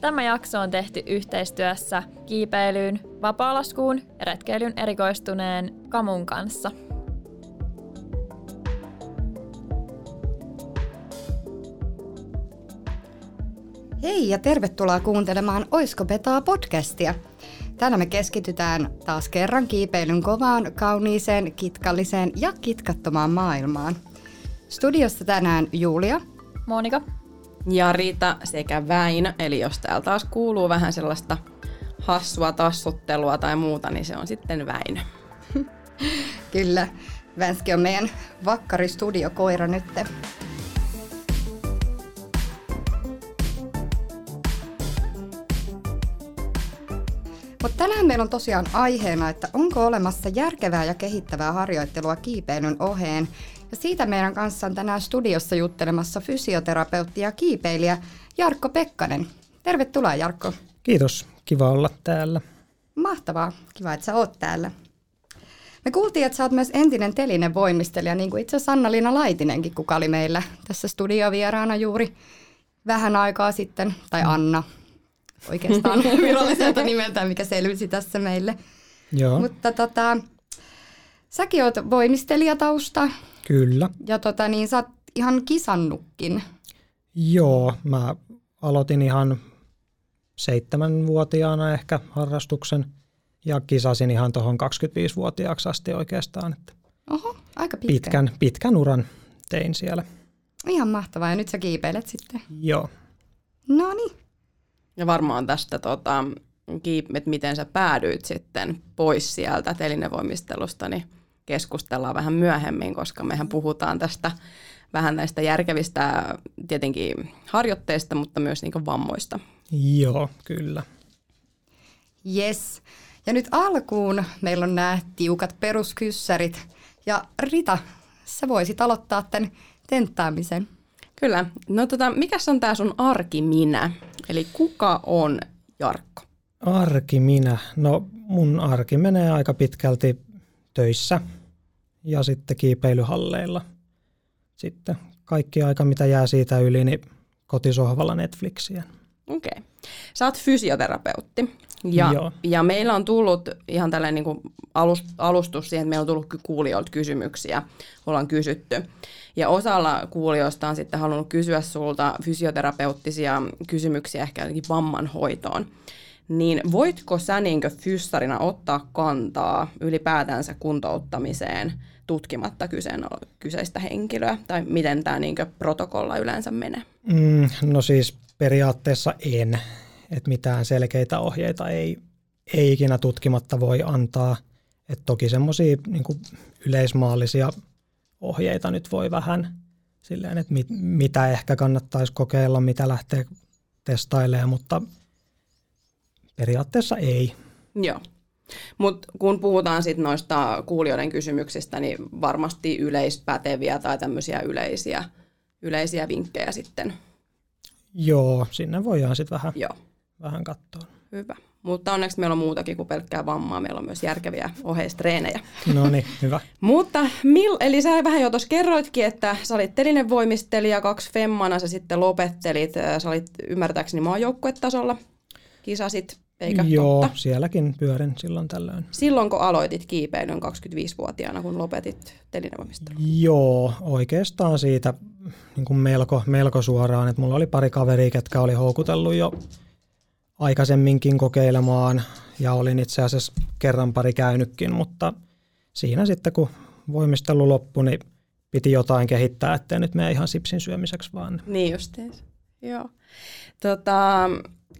Tämä jakso on tehty yhteistyössä kiipeilyyn, vapaalaskuun ja retkeilyn erikoistuneen Kamun kanssa. Hei ja tervetuloa kuuntelemaan Oisko Betaa podcastia. Täällä me keskitytään taas kerran kiipeilyn kovaan, kauniiseen, kitkalliseen ja kitkattomaan maailmaan. Studiossa tänään Julia, Monika ja Rita sekä Väin. Eli jos täällä taas kuuluu vähän sellaista hassua tassuttelua tai muuta, niin se on sitten Väin. Kyllä, Vänski on meidän vakkari studiokoira nyt. Mutta tänään meillä on tosiaan aiheena, että onko olemassa järkevää ja kehittävää harjoittelua kiipeilyn oheen. Ja siitä meidän kanssa on tänään studiossa juttelemassa fysioterapeutti ja kiipeilijä Jarkko Pekkanen. Tervetuloa Jarkko. Kiitos, kiva olla täällä. Mahtavaa, kiva että sä oot täällä. Me kuultiin, että sä oot myös entinen telinen voimistelija, niin kuin itse asiassa Anna-Liina Laitinenkin, kuka oli meillä tässä studiovieraana juuri vähän aikaa sitten, tai Anna, oikeastaan viralliselta nimeltä, mikä selvisi tässä meille. Joo. Mutta tota, säkin oot voimistelijatausta. Kyllä. Ja tota, niin sä oot ihan kisannutkin. Joo, mä aloitin ihan seitsemänvuotiaana ehkä harrastuksen ja kisasin ihan tuohon 25-vuotiaaksi asti oikeastaan. Että Oho, aika pitkä. pitkän, pitkän uran tein siellä. Ihan mahtavaa. Ja nyt sä kiipeilet sitten. Joo. No niin. Ja varmaan tästä, tota, että miten sä päädyit sitten pois sieltä telinevoimistelusta, niin keskustellaan vähän myöhemmin, koska mehän puhutaan tästä vähän näistä järkevistä tietenkin harjoitteista, mutta myös niin vammoista. Joo, kyllä. Yes. Ja nyt alkuun meillä on nämä tiukat peruskyssärit. Ja Rita, sä voisit aloittaa tämän tenttaamisen. Kyllä. No tota, mikä on tämä sun arki minä? Eli kuka on Jarkko? Arki minä. No mun arki menee aika pitkälti töissä ja sitten kiipeilyhalleilla. Sitten kaikki aika, mitä jää siitä yli, niin kotisohvalla Netflixiä. Okei. Okay. Sä oot fysioterapeutti. Ja, Joo. ja meillä on tullut ihan tällainen niin kuin alust, alustus siihen, että meillä on tullut kuulijoilta kysymyksiä, ollaan kysytty. Ja osalla kuulijoista on sitten halunnut kysyä sulta fysioterapeuttisia kysymyksiä ehkä jotenkin vamman hoitoon. Niin voitko sä niin fyssarina ottaa kantaa ylipäätänsä kuntouttamiseen tutkimatta kyseistä henkilöä? Tai miten tämä niin protokolla yleensä menee? Mm, no siis periaatteessa en. Että mitään selkeitä ohjeita ei, ei ikinä tutkimatta voi antaa. Et toki semmoisia niin yleismaallisia ohjeita nyt voi vähän silleen, että mit, mitä ehkä kannattaisi kokeilla, mitä lähtee testailemaan, mutta periaatteessa ei. Joo. Mutta kun puhutaan sitten noista kuulijoiden kysymyksistä, niin varmasti yleispäteviä tai tämmöisiä yleisiä, yleisiä vinkkejä sitten. Joo, sinne voidaan sitten vähän, Joo. vähän katsoa. Hyvä. Mutta onneksi meillä on muutakin kuin pelkkää vammaa. Meillä on myös järkeviä oheistreenejä. No niin, hyvä. Mutta, mil, eli sä vähän jo tuossa kerroitkin, että sä olit telinevoimistelija, kaksi femmana, sä sitten lopettelit. Sä olit ymmärtääkseni maajoukkuetasolla, kisasit, eikä Joo, totta? sielläkin pyörin silloin tällöin. Silloin kun aloitit kiipeilyn 25-vuotiaana, kun lopetit telinevoimistelun? Joo, oikeastaan siitä niin kuin melko, melko suoraan, että mulla oli pari kaveria, ketkä oli houkutellut jo aikaisemminkin kokeilemaan ja olin itse asiassa kerran pari käynytkin, mutta siinä sitten kun voimistelu loppui, niin piti jotain kehittää, ettei nyt mene ihan sipsin syömiseksi vaan. Niin justiin. Joo. Tota,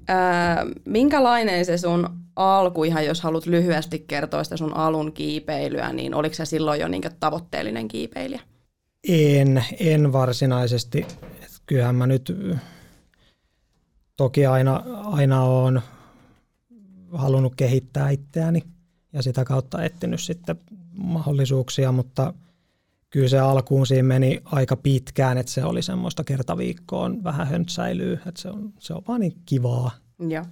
ää, minkälainen se sun alku, ihan jos haluat lyhyesti kertoa sitä sun alun kiipeilyä, niin oliko se silloin jo niin tavoitteellinen kiipeilijä? En, en varsinaisesti. Kyllähän mä nyt toki aina, aina olen halunnut kehittää itseäni ja sitä kautta etsinyt sitten mahdollisuuksia, mutta kyllä se alkuun siinä meni aika pitkään, että se oli semmoista kertaviikkoon vähän höntsäilyä, että se on, se on vaan niin kivaa. Joo.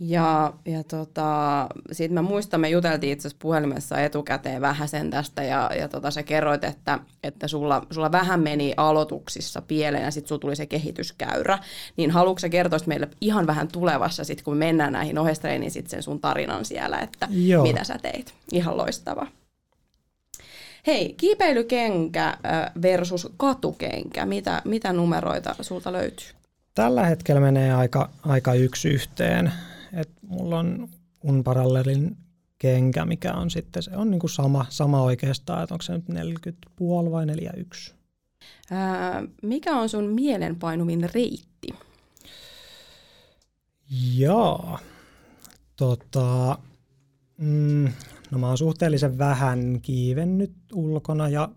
Ja, ja tota, sitten mä muistan, me juteltiin itse asiassa puhelimessa etukäteen vähän sen tästä ja, ja tota, sä kerroit, että, että sulla, sulla vähän meni aloituksissa pieleen ja sitten sulla tuli se kehityskäyrä. Niin haluatko sä kertoa meille ihan vähän tulevassa, sit, kun me mennään näihin ohestreeniin, sit sen sun tarinan siellä, että Joo. mitä sä teit? Ihan loistava. Hei, kiipeilykenkä versus katukenkä, mitä, mitä numeroita sulta löytyy? Tällä hetkellä menee aika, aika yksi yhteen. Et mulla on unparallelin kenkä, mikä on sitten, se on niinku sama, sama oikeastaan, että onko se nyt 40,5 vai 41? Ää, mikä on sun mielenpainumin reitti? Joo, tota, mm, no mä oon suhteellisen vähän kiivennyt ulkona ja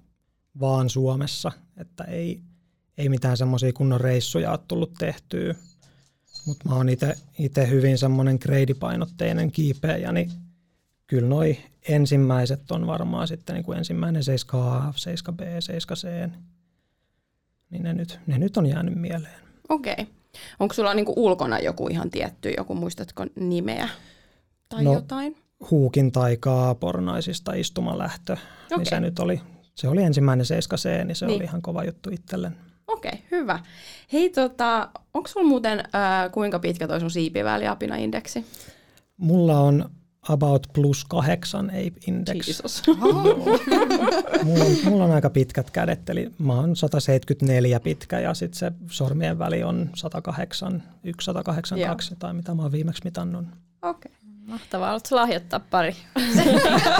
vaan Suomessa, että ei, ei mitään semmoisia kunnon reissuja ole tullut tehtyä mutta mä oon itse hyvin semmoinen greidipainotteinen kiipeäjä, niin kyllä noi ensimmäiset on varmaan sitten niin kuin ensimmäinen 7A, 7B, 7C, niin ne nyt, ne nyt on jäänyt mieleen. Okei. Okay. Onko sulla niin kuin ulkona joku ihan tietty, joku muistatko nimeä tai no, jotain? Huukin taikaa pornaisista istumalähtö, okay. niin se nyt oli, se oli ensimmäinen 7C, niin se niin. oli ihan kova juttu itsellen. Okei, okay, hyvä. Hei, tota, onko sulla muuten äh, kuinka pitkä toi sun siipiväliapina-indeksi? Mulla on about plus kahdeksan ape-index. Jesus. mulla, on, mulla on aika pitkät kädet, eli mä oon 174 pitkä ja sitten se sormien väli on 108, 1, 182 tai mitä mä oon viimeksi mitannut. Okei. Okay. Mahtavaa, oletko lahjoittaa pari?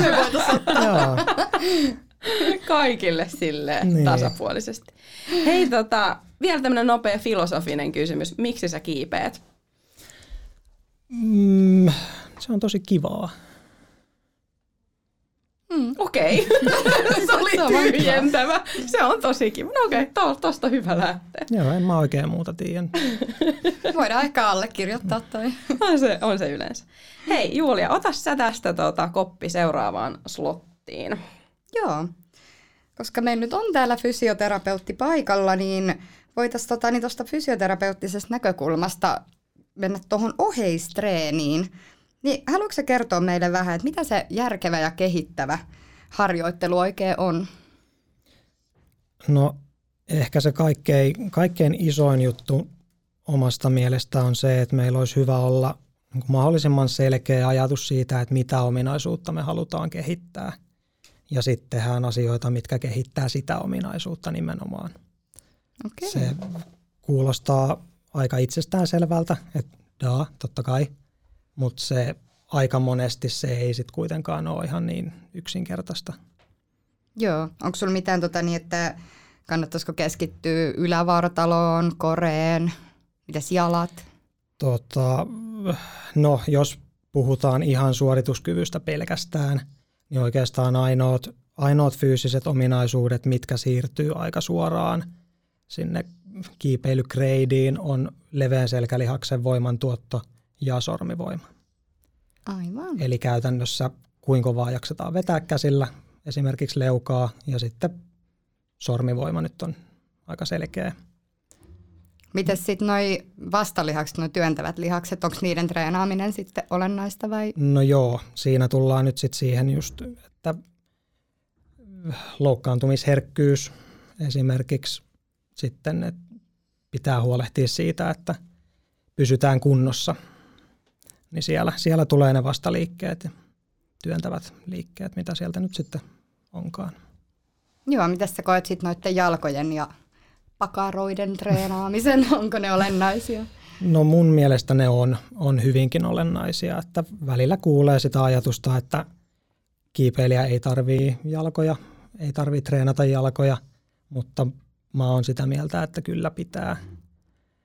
Me voitaisiin ottaa. Kaikille sille niin. tasapuolisesti. Hei, tota, vielä tämmöinen nopea filosofinen kysymys. Miksi sä kiipeät? Mm, se on tosi kivaa. Mm, okei, okay. se oli tyhjentävä. Se on tosi kiva. No okei, okay, to, tosta hyvä lähteä. Joo, en mä oikein muuta tiedä. Voidaan ehkä allekirjoittaa toi. on, se, on se yleensä. Hei Julia, ota sä tästä tota, koppi seuraavaan slottiin. Joo, koska meillä nyt on täällä fysioterapeutti paikalla, niin voitaisiin tota, niin tuosta fysioterapeuttisesta näkökulmasta mennä tuohon oheistreeniin. Niin haluatko kertoa meille vähän, että mitä se järkevä ja kehittävä harjoittelu oikein on? No ehkä se kaikkein, kaikkein isoin juttu omasta mielestä on se, että meillä olisi hyvä olla niin mahdollisimman selkeä ajatus siitä, että mitä ominaisuutta me halutaan kehittää – ja sitten tehdään asioita, mitkä kehittää sitä ominaisuutta nimenomaan. Okay. Se kuulostaa aika itsestään selvältä, että daa, totta kai, mutta se aika monesti se ei sitten kuitenkaan ole ihan niin yksinkertaista. Joo, onko sulla mitään tota niin, että kannattaisiko keskittyä ylävartaloon, koreen, mitäs jalat? Tota, no, jos puhutaan ihan suorituskyvystä pelkästään – niin oikeastaan ainoat, ainoat fyysiset ominaisuudet, mitkä siirtyy aika suoraan sinne kiipeilykreidiin, on leveän selkälihaksen voimantuotto ja sormivoima. Aivan. Eli käytännössä kuinka kovaa jaksetaan vetää käsillä, esimerkiksi leukaa, ja sitten sormivoima nyt on aika selkeä. Miten sitten noi vastalihakset, noi työntävät lihakset, onko niiden treenaaminen sitten olennaista vai? No joo, siinä tullaan nyt sitten siihen just, että loukkaantumisherkkyys esimerkiksi sitten, että pitää huolehtia siitä, että pysytään kunnossa. Niin siellä, siellä tulee ne vastaliikkeet ja työntävät liikkeet, mitä sieltä nyt sitten onkaan. Joo, mitä sä koet sitten noiden jalkojen ja pakaroiden treenaamisen? Onko ne olennaisia? No mun mielestä ne on, on hyvinkin olennaisia, että välillä kuulee sitä ajatusta, että kiipeilijä ei tarvii jalkoja, ei tarvii treenata jalkoja, mutta mä oon sitä mieltä, että kyllä pitää.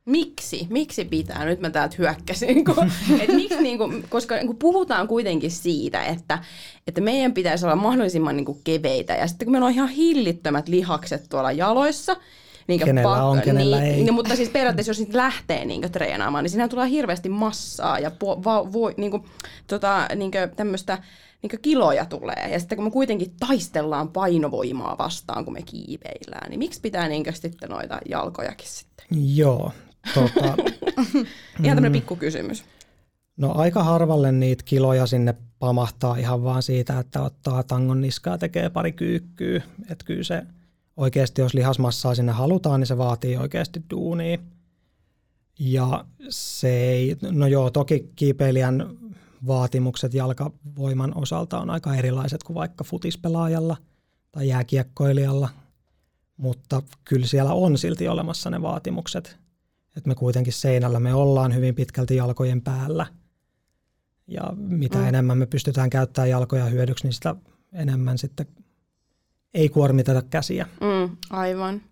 Miksi? Miksi pitää? Nyt mä täältä hyökkäsin. Kun, et miksi, niin kuin, koska niin kuin puhutaan kuitenkin siitä, että, että meidän pitäisi olla mahdollisimman niin kuin keveitä. Ja sitten kun meillä on ihan hillittömät lihakset tuolla jaloissa, niin kenellä pak- on, kenellä niin, ei. Niin, mutta siis periaatteessa, jos niitä lähtee niin treenaamaan, niin siinä tulee hirveästi massaa ja po, va, vo, niin kuin, tota, niin tämmöistä niin kiloja tulee. Ja sitten kun me kuitenkin taistellaan painovoimaa vastaan, kun me kiipeillään, niin miksi pitää niin sitten noita jalkojakin sitten? Joo. Tota, Ihan tämmöinen mm. pikku kysymys. No aika harvalle niitä kiloja sinne pamahtaa ihan vaan siitä, että ottaa tangon niskaa tekee pari kyykkyä. Että kyllä se oikeasti, jos lihasmassaa sinne halutaan, niin se vaatii oikeasti duunia. Ja se ei, no joo, toki kiipeilijän vaatimukset jalkavoiman osalta on aika erilaiset kuin vaikka futispelaajalla tai jääkiekkoilijalla, mutta kyllä siellä on silti olemassa ne vaatimukset. Että me kuitenkin seinällä me ollaan hyvin pitkälti jalkojen päällä. Ja mitä mm. enemmän me pystytään käyttämään jalkoja hyödyksi, niin sitä enemmän sitten ei kuormiteta käsiä. Mm, aivan.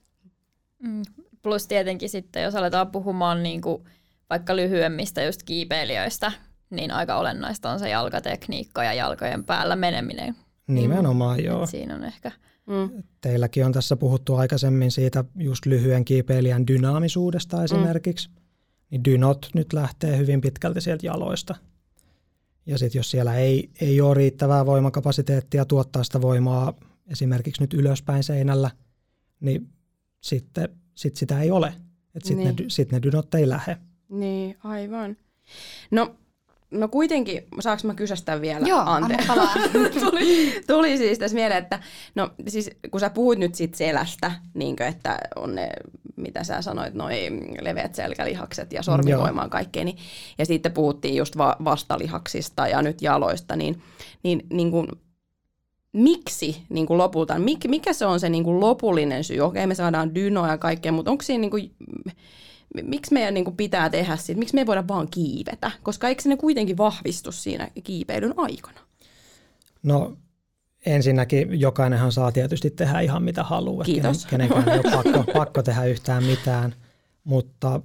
Mm. Plus tietenkin sitten, jos aletaan puhumaan niin kuin vaikka lyhyemmistä just kiipeilijöistä, niin aika olennaista on se jalkatekniikka ja jalkojen päällä meneminen. Nimenomaan, mm. joo. Siinä on ehkä... Mm. Teilläkin on tässä puhuttu aikaisemmin siitä just lyhyen kiipeilijän dynaamisuudesta esimerkiksi. Mm. Niin dynot nyt lähtee hyvin pitkälti sieltä jaloista. Ja sitten jos siellä ei, ei ole riittävää voimakapasiteettia tuottaa sitä voimaa esimerkiksi nyt ylöspäin seinällä, niin sitten sit sitä ei ole. Sitten niin. ne, sit ne dynot ei lähde. Niin, aivan. No No kuitenkin, saanko mä kysästä vielä? Joo, Anteeksi. tuli, tuli siis tässä mieleen, että no siis kun sä puhuit nyt siitä selästä, niin että on ne, mitä sä sanoit, noin leveät selkälihakset ja sormivoimaan kaikkeen, niin, ja sitten puhuttiin just va- vastalihaksista ja nyt jaloista, niin, niin, niin kuin, miksi niin kuin lopulta, mik, mikä se on se niin kuin lopullinen syy? Okei, me saadaan dynoa ja kaikkea, mutta onko siinä niin kuin, miksi meidän niin kuin pitää tehdä siitä, miksi me ei voida vaan kiivetä, koska eikö ne kuitenkin vahvistu siinä kiipeilyn aikana? No ensinnäkin jokainenhan saa tietysti tehdä ihan mitä haluaa. Kiitos. Kenenkään ei ole pakko, pakko tehdä yhtään mitään, mutta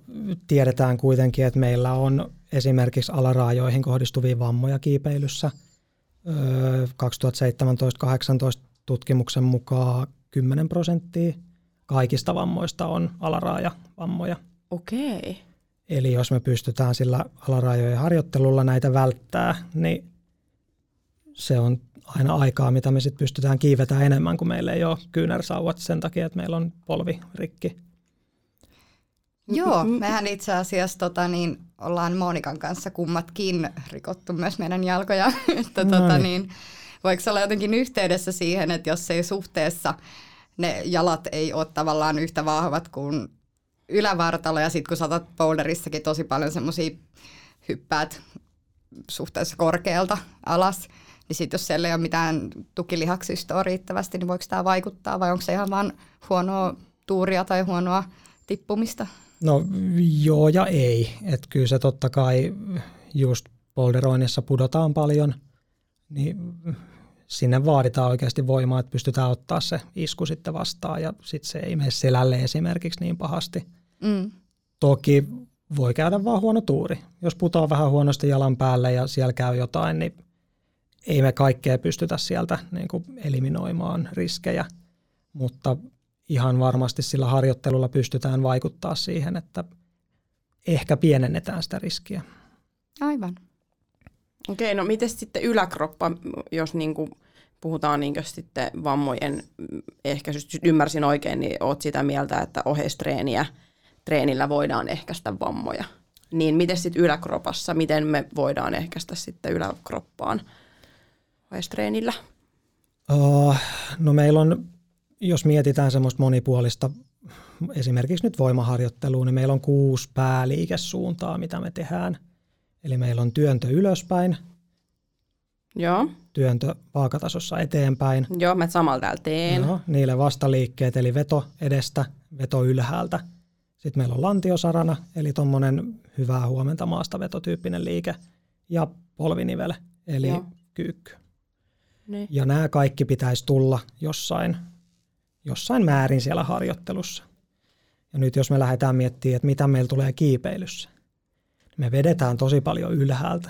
tiedetään kuitenkin, että meillä on esimerkiksi alaraajoihin kohdistuvia vammoja kiipeilyssä. 2017-2018 tutkimuksen mukaan 10 prosenttia kaikista vammoista on alaraajavammoja. Okei. Eli jos me pystytään sillä alarajojen harjoittelulla näitä välttää, niin se on aina aikaa, mitä me sitten pystytään kiivetämään enemmän, kun meillä ei ole kyynärsauvat sen takia, että meillä on polvi rikki. Joo, mehän itse asiassa tota, niin, ollaan Monikan kanssa kummatkin rikottu myös meidän jalkoja. että, no tota, niin, voiko olla jotenkin yhteydessä siihen, että jos ei suhteessa ne jalat ei ole tavallaan yhtä vahvat kuin ylävartalo ja sitten kun saatat boulderissakin tosi paljon semmoisia hyppäät suhteessa korkealta alas, niin sitten jos siellä ei ole mitään tukilihaksistoa riittävästi, niin voiko tämä vaikuttaa vai onko se ihan vain huonoa tuuria tai huonoa tippumista? No joo ja ei. Että kyllä se totta kai just polderoinnissa pudotaan paljon, niin sinne vaaditaan oikeasti voimaa, että pystytään ottaa se isku sitten vastaan ja sitten se ei mene selälle esimerkiksi niin pahasti. Mm. Toki voi käydä vaan huono tuuri. Jos putoaa vähän huonosti jalan päälle ja siellä käy jotain, niin ei me kaikkea pystytä sieltä niin kuin eliminoimaan riskejä, mutta ihan varmasti sillä harjoittelulla pystytään vaikuttaa siihen, että ehkä pienennetään sitä riskiä. Aivan. Okei, no miten sitten yläkroppa, jos niin kuin puhutaan niin sitten vammojen ehkäisystä, ymmärsin oikein, niin oot sitä mieltä, että oheistreeniä treenillä voidaan ehkäistä vammoja. Niin miten sitten yläkropassa, miten me voidaan ehkäistä sitten yläkroppaan oheistreenillä? Uh, no meillä on, jos mietitään semmoista monipuolista, esimerkiksi nyt voimaharjoittelua, niin meillä on kuusi pääliikesuuntaa, mitä me tehdään – Eli meillä on työntö ylöspäin, Joo. työntö vaakatasossa eteenpäin. Joo, mä samalla täällä teen. Joo, niille vastaliikkeet, eli veto edestä, veto ylhäältä. Sitten meillä on lantiosarana, eli tuommoinen hyvää huomenta maasta vetotyyppinen liike, ja polvinivele, eli Joo. kyykky. Niin. Ja nämä kaikki pitäisi tulla jossain, jossain määrin siellä harjoittelussa. Ja nyt jos me lähdetään miettimään, että mitä meillä tulee kiipeilyssä, me vedetään tosi paljon ylhäältä.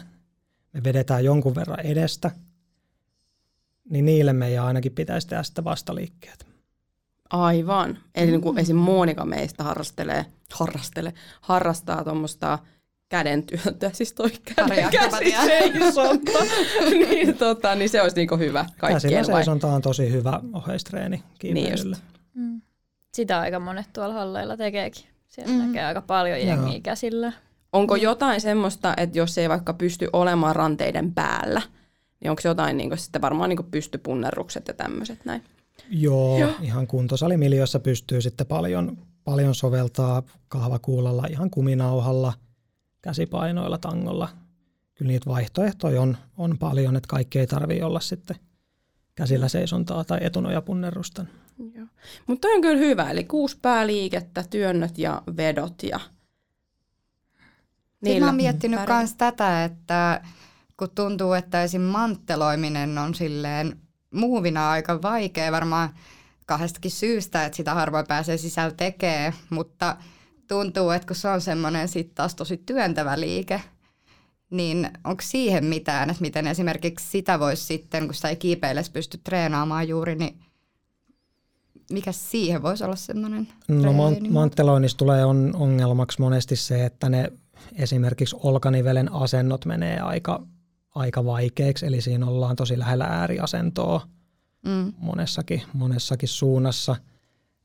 Me vedetään jonkun verran edestä, niin niille meidän ainakin pitäisi tehdä sitä vastaliikkeet. Aivan. Eli niin kuin esim. Monika meistä harrastelee, harrastelee, harrastaa tuommoista käden työntöä, siis toi käden käsiseisonta, niin, tota, niin se olisi niinku hyvä kaikkien. seisonta on tosi hyvä oheistreeni kiipeilylle. Niin mm. Sitä aika monet tuolla halleilla tekeekin. Siellä mm. näkee aika paljon jengiä käsillä. Onko jotain semmoista, että jos ei vaikka pysty olemaan ranteiden päällä, niin onko jotain niin sitten varmaan niin pystypunnerrukset ja tämmöiset näin? Joo, Joo, ihan kuntosalimiljössä pystyy sitten paljon, paljon soveltaa kahvakuulalla, ihan kuminauhalla, käsipainoilla, tangolla. Kyllä niitä vaihtoehtoja on, on paljon, että kaikki ei tarvitse olla sitten käsillä seisontaa tai etunojapunnerusta. Mutta on kyllä hyvä, eli kuusi pääliikettä, työnnöt ja vedot ja Niillä. Sitten mä oon miettinyt myös tätä, että kun tuntuu, että esim. mantteloiminen on silleen muuvina aika vaikea varmaan kahdestakin syystä, että sitä harvoin pääsee sisällä tekee, mutta tuntuu, että kun se on semmoinen sitten taas tosi työntävä liike, niin onko siihen mitään, että miten esimerkiksi sitä voisi sitten, kun sitä ei kiipeilles pysty treenaamaan juuri, niin mikä siihen voisi olla semmoinen No mantteloinnissa tulee on ongelmaksi monesti se, että ne esimerkiksi olkanivelen asennot menee aika, aika vaikeiksi, eli siinä ollaan tosi lähellä ääriasentoa mm. monessakin, monessakin suunnassa,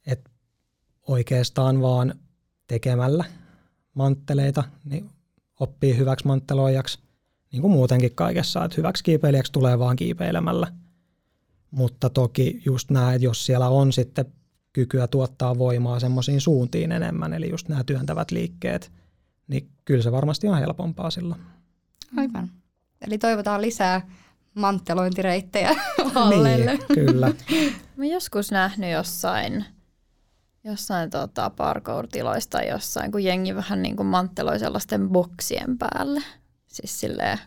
että oikeastaan vaan tekemällä mantteleita niin oppii hyväksi mantteloijaksi, niin kuin muutenkin kaikessa, että hyväksi kiipeilijäksi tulee vaan kiipeilemällä. Mutta toki just nämä, että jos siellä on sitten kykyä tuottaa voimaa semmoisiin suuntiin enemmän, eli just nämä työntävät liikkeet – niin kyllä se varmasti on helpompaa silloin. Aivan. Eli toivotaan lisää manttelointireittejä hallelle. Niin, kyllä. Mä joskus nähnyt jossain, jossain tota parkour-tiloista jossain, kun jengi vähän niin kuin mantteloi sellaisten boksien päälle. Siis silleen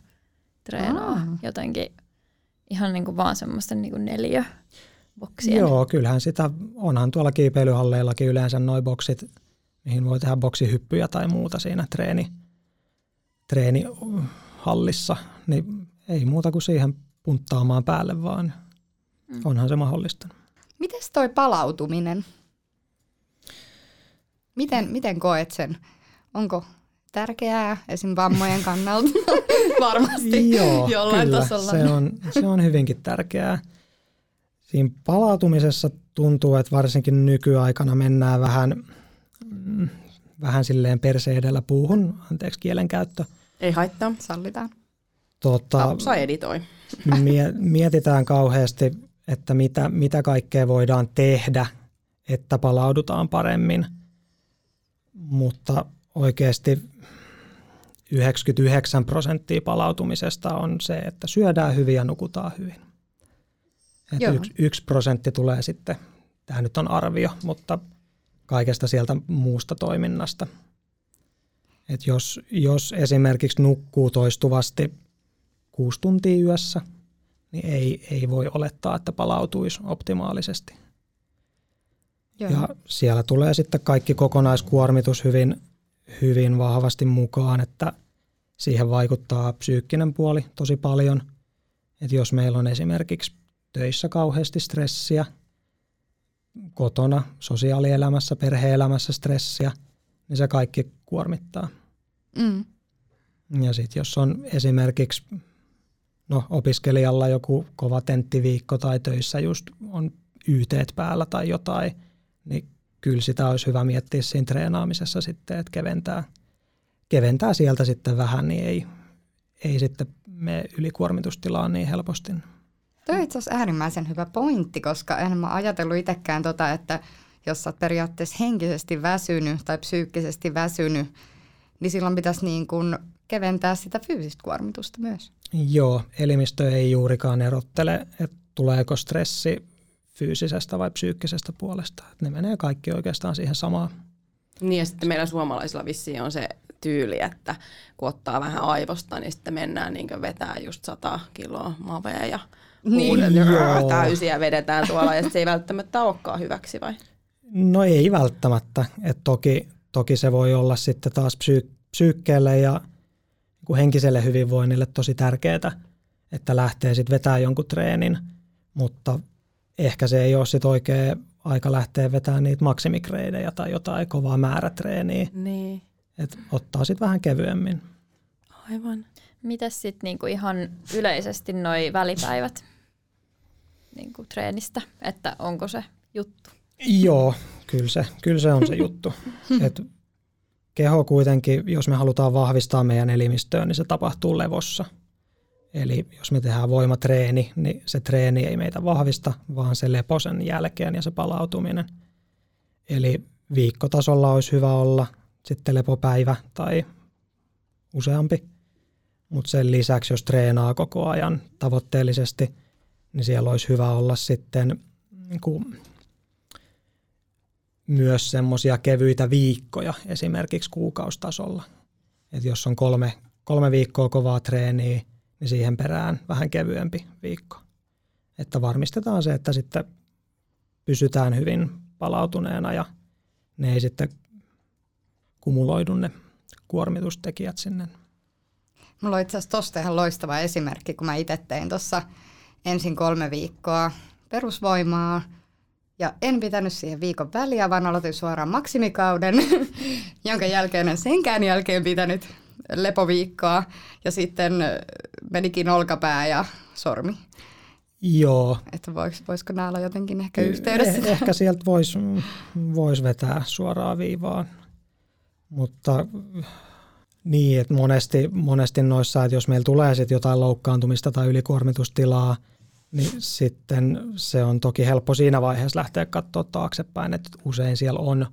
treenaa Aa. jotenkin ihan niin kuin vaan semmoisten niin kuin neljä boksien. Joo, kyllähän sitä, onhan tuolla kiipeilyhalleillakin yleensä noi boksit mihin voi tehdä boksihyppyjä tai muuta siinä treeni, treenihallissa, niin ei muuta kuin siihen punttaamaan päälle vaan. Mm. Onhan se mahdollista. Mites toi palautuminen? Miten, miten koet sen? Onko tärkeää esim. vammojen kannalta? Varmasti Joo, jollain kyllä, tasolla. Se on, se on hyvinkin tärkeää. Siinä palautumisessa tuntuu, että varsinkin nykyaikana mennään vähän mm, vähän silleen perse edellä puuhun, anteeksi kielenkäyttö. Ei haittaa. Sallitaan. Tota, Tapsa editoi. mietitään kauheasti, että mitä, mitä kaikkea voidaan tehdä, että palaudutaan paremmin, mutta oikeasti 99 prosenttia palautumisesta on se, että syödään hyvin ja nukutaan hyvin. yksi, yksi prosentti tulee sitten, tämä nyt on arvio, mutta kaikesta sieltä muusta toiminnasta. Et jos, jos esimerkiksi nukkuu toistuvasti kuusi tuntia yössä, niin ei, ei voi olettaa, että palautuisi optimaalisesti. Joo. Ja siellä tulee sitten kaikki kokonaiskuormitus hyvin, hyvin vahvasti mukaan, että siihen vaikuttaa psyykkinen puoli tosi paljon. Että jos meillä on esimerkiksi töissä kauheasti stressiä – kotona, sosiaalielämässä, perheelämässä stressiä, niin se kaikki kuormittaa. Mm. Ja sitten jos on esimerkiksi no, opiskelijalla joku kova tenttiviikko tai töissä just on YT päällä tai jotain, niin kyllä sitä olisi hyvä miettiä siinä treenaamisessa sitten, että keventää, keventää sieltä sitten vähän, niin ei, ei sitten mene ylikuormitustilaan niin helposti. Tuo on itse asiassa äärimmäisen hyvä pointti, koska en mä ajatellut itsekään tota, että jos sä periaatteessa henkisesti väsynyt tai psyykkisesti väsynyt, niin silloin pitäisi niin kuin keventää sitä fyysistä kuormitusta myös. Joo, elimistö ei juurikaan erottele, että tuleeko stressi fyysisestä vai psyykkisestä puolesta. Ne menee kaikki oikeastaan siihen samaan. Niin ja sitten meillä suomalaisilla vissiin on se tyyli, että kun ottaa vähän aivosta, niin sitten mennään niin vetää just 100 kiloa mavea ja niin. täysiä vedetään tuolla ja se ei välttämättä olekaan hyväksi vai? No ei välttämättä. Et toki, toki se voi olla sitten taas psyy- psyykkeelle ja niin henkiselle hyvinvoinnille tosi tärkeää, että lähtee sitten vetämään jonkun treenin, mutta ehkä se ei ole sitten oikea aika lähteä vetämään niitä maksimikreidejä tai jotain kovaa määrätreeniä. Niin. Et ottaa sitten vähän kevyemmin. Aivan. Mitäs sitten niinku ihan yleisesti noi välipäivät? niin kuin treenistä, että onko se juttu? Joo, kyllä se, kyllä se on se juttu. Et keho kuitenkin, jos me halutaan vahvistaa meidän elimistöä, niin se tapahtuu levossa. Eli jos me tehdään voimatreeni, niin se treeni ei meitä vahvista, vaan se leposen jälkeen ja se palautuminen. Eli viikkotasolla olisi hyvä olla sitten lepopäivä tai useampi. Mutta sen lisäksi, jos treenaa koko ajan tavoitteellisesti, niin siellä olisi hyvä olla sitten niin kuin myös semmoisia kevyitä viikkoja esimerkiksi kuukaustasolla. Et jos on kolme, kolme viikkoa kovaa treeniä, niin siihen perään vähän kevyempi viikko. Että varmistetaan se, että sitten pysytään hyvin palautuneena ja ne ei sitten kumuloidu ne kuormitustekijät sinne. Mulla on itse asiassa tosta ihan loistava esimerkki, kun mä itse tein tuossa ensin kolme viikkoa perusvoimaa ja en pitänyt siihen viikon väliä, vaan aloitin suoraan maksimikauden, jonka jälkeen en senkään jälkeen pitänyt lepoviikkoa ja sitten menikin olkapää ja sormi. Joo. Että vois, voisiko nämä olla jotenkin ehkä yhteydessä? Eh, ehkä sieltä voisi vois vetää suoraan viivaan. Mutta niin, että monesti, monesti noissa, että jos meillä tulee sitten jotain loukkaantumista tai ylikuormitustilaa, niin sitten se on toki helppo siinä vaiheessa lähteä katsoa taaksepäin, että usein siellä on,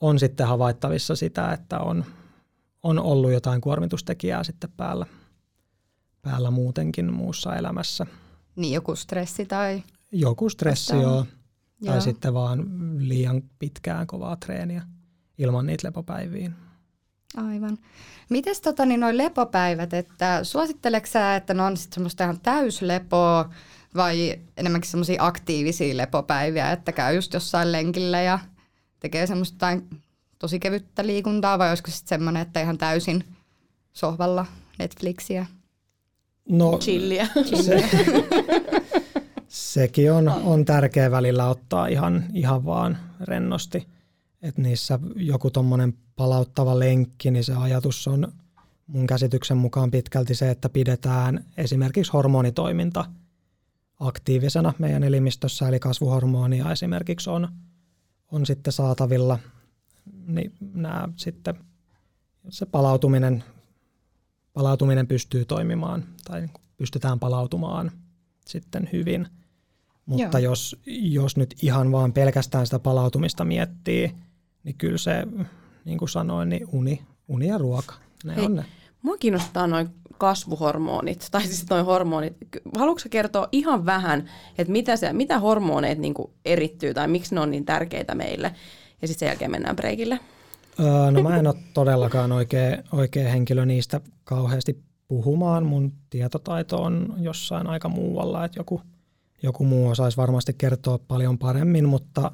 on sitten havaittavissa sitä, että on, on ollut jotain kuormitustekijää sitten päällä, päällä muutenkin muussa elämässä. Niin, joku stressi tai... Joku stressi, joo. Tai joo. sitten vaan liian pitkään kovaa treeniä ilman niitä lepopäiviä. Aivan. Mites tota, niin noin lepopäivät, että suositteleksä sä, että ne on sitten semmoista ihan täyslepoa vai enemmänkin semmoisia aktiivisia lepopäiviä, että käy just jossain lenkillä ja tekee semmoista tosi kevyttä liikuntaa vai olisiko sitten semmoinen, että ihan täysin sohvalla Netflixiä? No, chilliä. Se, sekin on, on tärkeä välillä ottaa ihan, ihan vaan rennosti. Että niissä joku tuommoinen palauttava lenkki, niin se ajatus on mun käsityksen mukaan pitkälti se, että pidetään esimerkiksi hormonitoiminta aktiivisena meidän elimistössä, eli kasvuhormonia esimerkiksi on, on sitten saatavilla, niin nämä sitten se palautuminen, palautuminen pystyy toimimaan tai pystytään palautumaan sitten hyvin. Mutta jos, jos nyt ihan vaan pelkästään sitä palautumista miettii, niin kyllä se niin kuin sanoin, niin uni, uni ja ruoka, ne Hei, on ne. Mua kiinnostaa noin kasvuhormonit, tai siis noin hormonit. Haluatko kertoa ihan vähän, että mitä, se, mitä hormoneet niin erittyy tai miksi ne on niin tärkeitä meille? Ja sitten sen jälkeen mennään breikille. Öö, no mä en ole todellakaan oikea, oikea henkilö niistä kauheasti puhumaan. Mun tietotaito on jossain aika muualla, että joku, joku muu osaisi varmasti kertoa paljon paremmin, mutta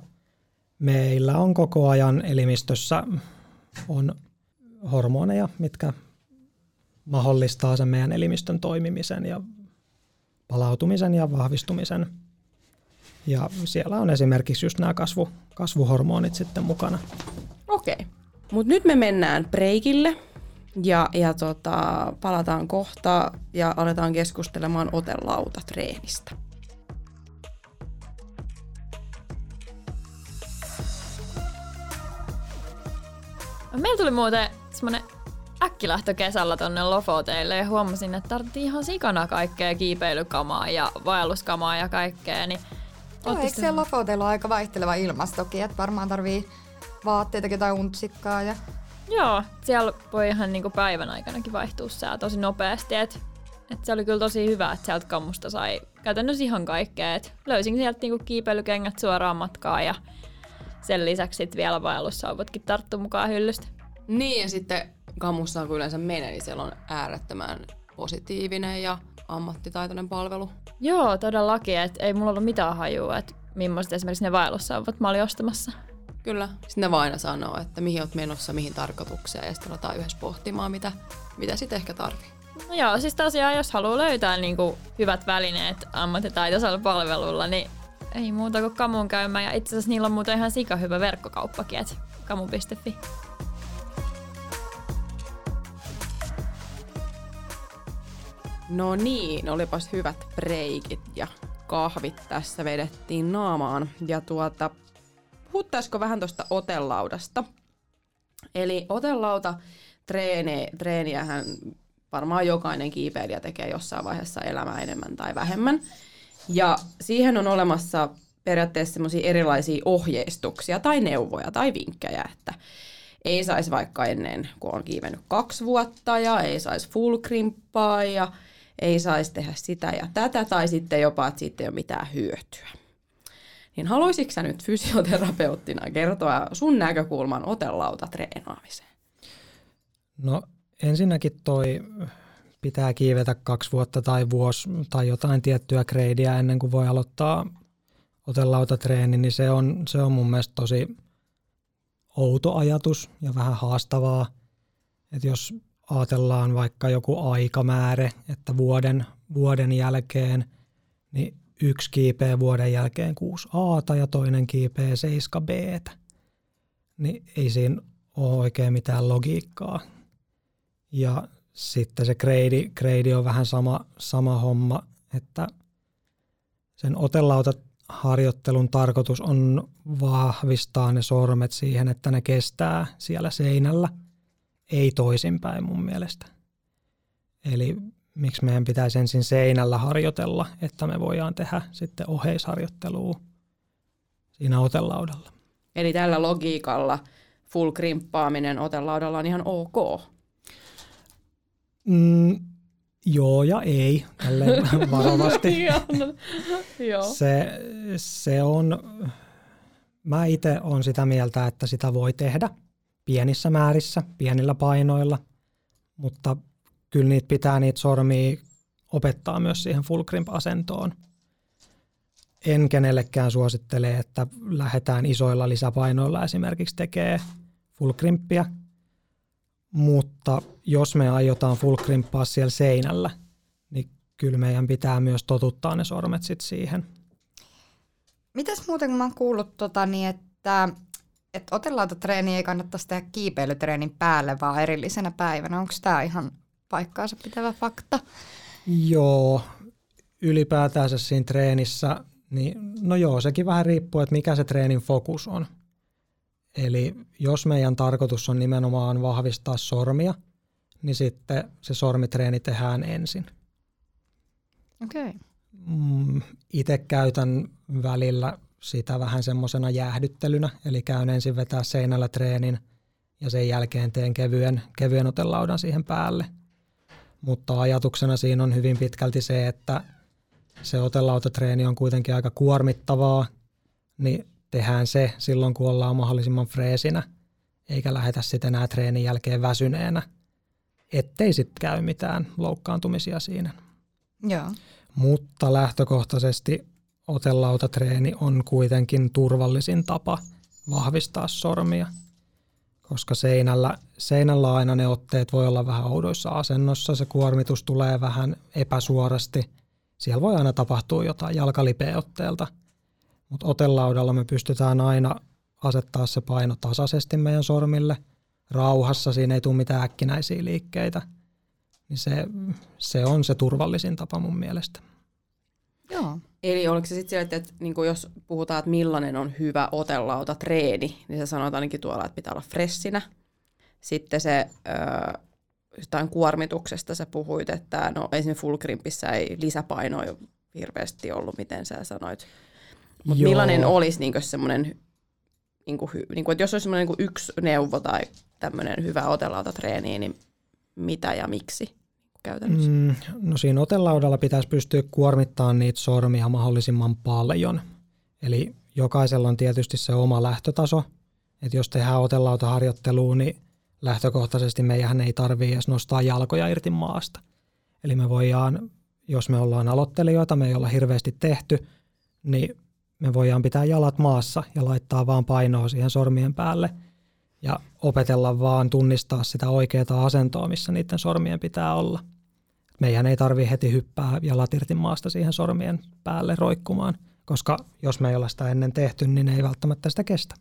meillä on koko ajan elimistössä on hormoneja, mitkä mahdollistaa sen meidän elimistön toimimisen ja palautumisen ja vahvistumisen. Ja siellä on esimerkiksi just nämä kasvu, kasvuhormonit sitten mukana. Okei, mutta nyt me mennään breikille ja, ja tota, palataan kohta ja aletaan keskustelemaan otelauta-treenistä. Meillä tuli muuten semmonen äkkilähtö kesällä tonne Lofoteille ja huomasin, että tarvittiin ihan sikana kaikkea kiipeilykamaa ja vaelluskamaa ja kaikkea. Niin Joo, eikö siellä Lofoteilla aika vaihteleva ilmastokin, että varmaan tarvii vaatteita tai untsikkaa ja... Joo, siellä voi ihan niinku päivän aikanakin vaihtua sää tosi nopeasti, että et se oli kyllä tosi hyvä, että sieltä kammusta sai käytännössä ihan kaikkea. Et löysin sieltä niinku kiipeilykengät suoraan matkaa ja sen lisäksi sit vielä vaellussauvotkin tarttu mukaan hyllystä. Niin ja sitten kammussa kun yleensä menee, niin siellä on äärettömän positiivinen ja ammattitaitoinen palvelu. Joo, todellakin. Et ei mulla ollut mitään hajua, että millaiset esimerkiksi ne vaellussauvat mä olin ostamassa. Kyllä. Sitten ne vaan aina sanoo, että mihin olet menossa, mihin tarkoitukseen, ja sitten aletaan yhdessä pohtimaan, mitä, mitä sitten ehkä tarvii. No joo, siis tosiaan jos haluaa löytää niin kuin hyvät välineet ammattitaitoisella palvelulla, niin ei muuta kuin kamun käymään. Ja itse asiassa niillä on muuten ihan sika hyvä verkkokauppakin, että kamu.fi. No niin, olipas hyvät breikit ja kahvit tässä vedettiin naamaan. Ja tuota, puhuttaisiko vähän tuosta otelaudasta? Eli otelauta treeni, treeniähän varmaan jokainen kiipeilijä tekee jossain vaiheessa elämää enemmän tai vähemmän. Ja siihen on olemassa periaatteessa semmoisia erilaisia ohjeistuksia tai neuvoja tai vinkkejä, että ei saisi vaikka ennen, kun on kiivennyt kaksi vuotta ja ei saisi full krimppaa ja ei saisi tehdä sitä ja tätä tai sitten jopa, että siitä ei ole mitään hyötyä. Niin haluaisitko sä nyt fysioterapeuttina kertoa sun näkökulman otelauta treenaamiseen? No ensinnäkin toi pitää kiivetä kaksi vuotta tai vuosi tai jotain tiettyä gradea ennen kuin voi aloittaa otelautatreeni, niin se on, se on mun mielestä tosi outo ajatus ja vähän haastavaa. Että jos ajatellaan vaikka joku aikamäärä, että vuoden, vuoden jälkeen, niin yksi kiipeä vuoden jälkeen 6 A ja toinen kiipeä 7 B. Niin ei siinä ole oikein mitään logiikkaa. Ja sitten se grade, grade on vähän sama, sama homma, että sen harjoittelun tarkoitus on vahvistaa ne sormet siihen, että ne kestää siellä seinällä, ei toisinpäin mun mielestä. Eli miksi meidän pitäisi ensin seinällä harjoitella, että me voidaan tehdä sitten oheisharjoittelua siinä otelaudalla. Eli tällä logiikalla full krimppaaminen otelaudalla on ihan ok? Mm, joo ja ei, tälleen varovasti. se, se on, mä itse olen sitä mieltä, että sitä voi tehdä pienissä määrissä, pienillä painoilla, mutta kyllä niitä pitää niitä sormia opettaa myös siihen full crimp-asentoon. En kenellekään suosittele, että lähdetään isoilla lisäpainoilla esimerkiksi tekee full crimppia, mutta jos me aiotaan full crimppaa siellä seinällä, niin kyllä meidän pitää myös totuttaa ne sormet sit siihen. Mitäs muuten, kun mä oon kuullut, tota, niin että, että otelautatreeni ei kannattaisi tehdä kiipeilytreenin päälle, vaan erillisenä päivänä. Onko tämä ihan paikkaansa pitävä fakta? Joo, ylipäätänsä siinä treenissä, niin no joo, sekin vähän riippuu, että mikä se treenin fokus on. Eli jos meidän tarkoitus on nimenomaan vahvistaa sormia, niin sitten se sormitreeni tehdään ensin. Okei. Okay. Mm, Itse käytän välillä sitä vähän semmoisena jäähdyttelynä, eli käyn ensin vetää seinällä treenin ja sen jälkeen teen kevyen, kevyen otelaudan siihen päälle – mutta ajatuksena siinä on hyvin pitkälti se, että se otelautotreeni on kuitenkin aika kuormittavaa, niin tehdään se silloin, kun ollaan mahdollisimman freesinä, eikä lähetä sitten enää treenin jälkeen väsyneenä, ettei sitten käy mitään loukkaantumisia siinä. Joo. Mutta lähtökohtaisesti otelautotreeni on kuitenkin turvallisin tapa vahvistaa sormia – koska seinällä, seinällä aina ne otteet voi olla vähän oudoissa asennossa, se kuormitus tulee vähän epäsuorasti. Siellä voi aina tapahtua jotain jalkalipeä otteelta, mutta otelaudalla me pystytään aina asettaa se paino tasaisesti meidän sormille. Rauhassa siinä ei tule mitään äkkinäisiä liikkeitä. Niin se, se on se turvallisin tapa mun mielestä. Joo. Eli oliko se sitten että, että niin jos puhutaan, että millainen on hyvä otelauta treeni, niin se sanotaan ainakin tuolla, että pitää olla fressinä. Sitten se ö, jostain kuormituksesta sä puhuit, että no esimerkiksi full crimpissä ei lisäpainoa hirveästi ollut, miten sä sanoit. Mutta millainen olisi niin semmoinen, niin kuin, niin kuin, että jos olisi semmoinen niin yksi neuvo tai tämmöinen hyvä otelauta treeni, niin mitä ja miksi? käytännössä? Mm, no siinä otelaudalla pitäisi pystyä kuormittamaan niitä sormia mahdollisimman paljon. Eli jokaisella on tietysti se oma lähtötaso. Että jos tehdään otelautaharjoittelua, niin lähtökohtaisesti meidän ei tarvitse edes nostaa jalkoja irti maasta. Eli me voidaan, jos me ollaan aloittelijoita, me ei olla hirveästi tehty, niin me voidaan pitää jalat maassa ja laittaa vaan painoa siihen sormien päälle ja opetella vaan tunnistaa sitä oikeaa asentoa, missä niiden sormien pitää olla meidän ei tarvi heti hyppää jalat irti maasta siihen sormien päälle roikkumaan, koska jos me ei ole sitä ennen tehty, niin ne ei välttämättä sitä kestä.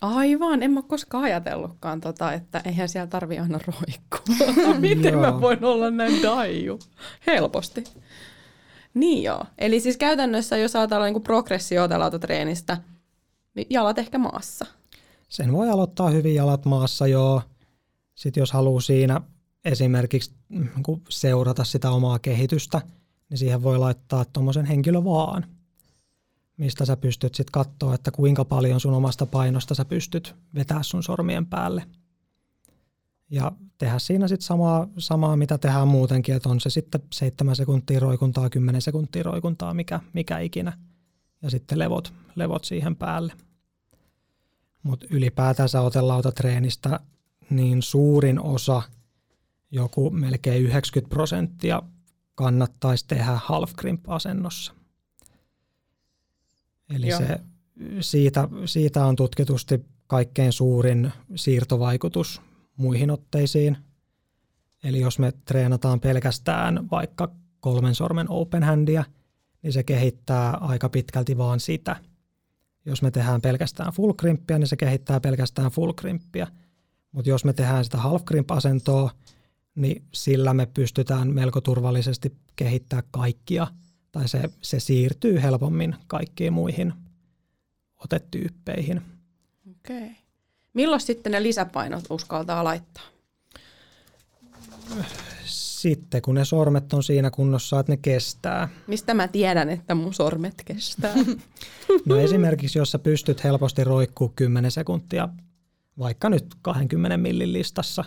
Aivan, en mä koskaan ajatellutkaan, tota, että eihän siellä tarvi aina roikkua. Miten mä voin olla näin daiju? Helposti. Niin joo. Eli siis käytännössä, jos ajatellaan niin progressio treenistä, niin jalat ehkä maassa. sen voi aloittaa hyvin jalat maassa joo. Sitten jos haluaa siinä esimerkiksi mm, seurata sitä omaa kehitystä, niin siihen voi laittaa tuommoisen henkilö vaan, mistä sä pystyt sitten katsoa, että kuinka paljon sun omasta painosta sä pystyt vetää sun sormien päälle. Ja tehdä siinä sitten samaa, samaa, mitä tehdään muutenkin, että on se sitten 7 sekuntia roikuntaa, 10 sekuntia roikuntaa, mikä, mikä ikinä. Ja sitten levot, levot siihen päälle. Mutta ylipäätänsä treenistä niin suurin osa, joku melkein 90 prosenttia, kannattaisi tehdä half crimp asennossa. Eli se, siitä, siitä on tutkitusti kaikkein suurin siirtovaikutus muihin otteisiin. Eli jos me treenataan pelkästään vaikka kolmen sormen open handia, niin se kehittää aika pitkälti vaan sitä. Jos me tehdään pelkästään full crimppia, niin se kehittää pelkästään full crimppia. Mutta jos me tehdään sitä half crimp asentoa, niin sillä me pystytään melko turvallisesti kehittämään kaikkia, tai se, se siirtyy helpommin kaikkiin muihin otetyyppeihin. Okei. Okay. Milloin sitten ne lisäpainot uskaltaa laittaa? Sitten kun ne sormet on siinä kunnossa, että ne kestää. Mistä mä tiedän, että mun sormet kestää? no esimerkiksi jos sä pystyt helposti roikkuu 10 sekuntia, vaikka nyt 20 millin listassa,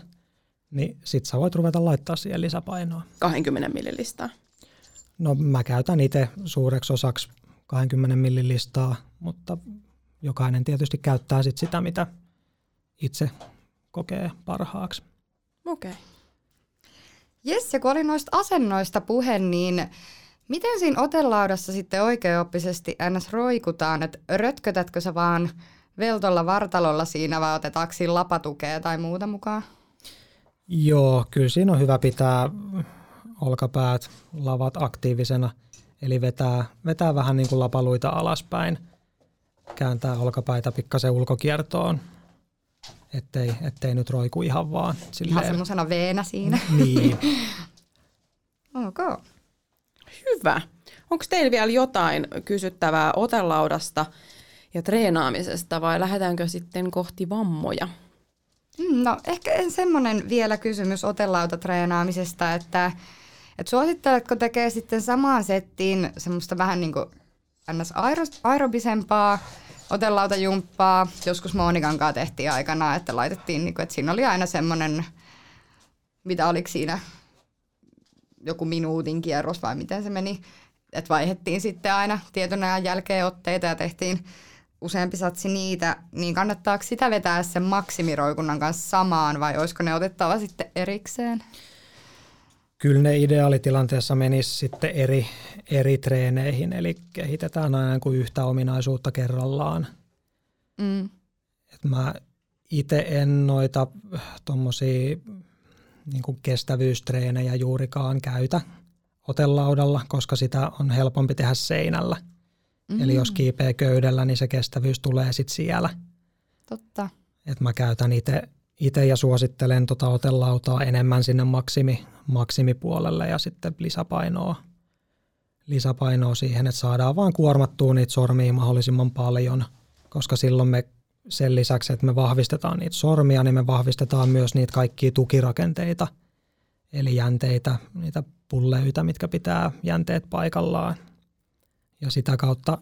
niin sit sä voit ruveta laittaa siihen lisäpainoa. 20 millin listaa? No mä käytän itse suureksi osaksi 20 millin listaa, mutta jokainen tietysti käyttää sit sitä, mitä itse kokee parhaaksi. Okei. Okay. Jes, ja kun oli noista asennoista puhe, niin miten siinä otelaudassa sitten oikeaoppisesti ns. roikutaan, että rötkötätkö sä vaan veltolla vartalolla siinä vai otetaanko siinä lapatukea tai muuta mukaan? Joo, kyllä siinä on hyvä pitää olkapäät, lavat aktiivisena, eli vetää, vetää vähän niin kuin lapaluita alaspäin, kääntää olkapäitä pikkasen ulkokiertoon, ettei, ettei nyt roiku ihan vaan. Silleen. Ihan semmoisena veenä siinä. Niin. ok. Hyvä. Onko teillä vielä jotain kysyttävää otelaudasta ja treenaamisesta vai lähdetäänkö sitten kohti vammoja? Mm, no ehkä semmoinen vielä kysymys otelauta-treenaamisesta, että, että suositteletko tekee sitten samaan settiin semmoista vähän niin kuin ns. aerobisempaa otelautajumppaa. Joskus Monikan kanssa tehtiin aikana, että laitettiin, niin kuin, että siinä oli aina semmoinen, mitä oliko siinä, joku minuutin kierros vai miten se meni, että vaihettiin sitten aina tietyn ajan jälkeen otteita ja tehtiin useampi satsi niitä, niin kannattaako sitä vetää sen maksimiroikunnan kanssa samaan vai olisiko ne otettava sitten erikseen? Kyllä ne ideaalitilanteessa menisi sitten eri, eri treeneihin, eli kehitetään aina kuin yhtä ominaisuutta kerrallaan. Mm. Et mä itse en noita tuommoisia niin kestävyystreenejä juurikaan käytä otelaudalla, koska sitä on helpompi tehdä seinällä. Mm. Eli jos kiipeä köydellä, niin se kestävyys tulee sitten siellä. Totta. Et mä käytän itse ja suosittelen tota otelautaa enemmän sinne maksimi, maksimipuolelle ja sitten lisäpainoa, lisäpainoa siihen, että saadaan vaan kuormattua niitä sormia mahdollisimman paljon, koska silloin me sen lisäksi, että me vahvistetaan niitä sormia, niin me vahvistetaan myös niitä kaikkia tukirakenteita, eli jänteitä, niitä pulleita, mitkä pitää jänteet paikallaan. Ja sitä kautta,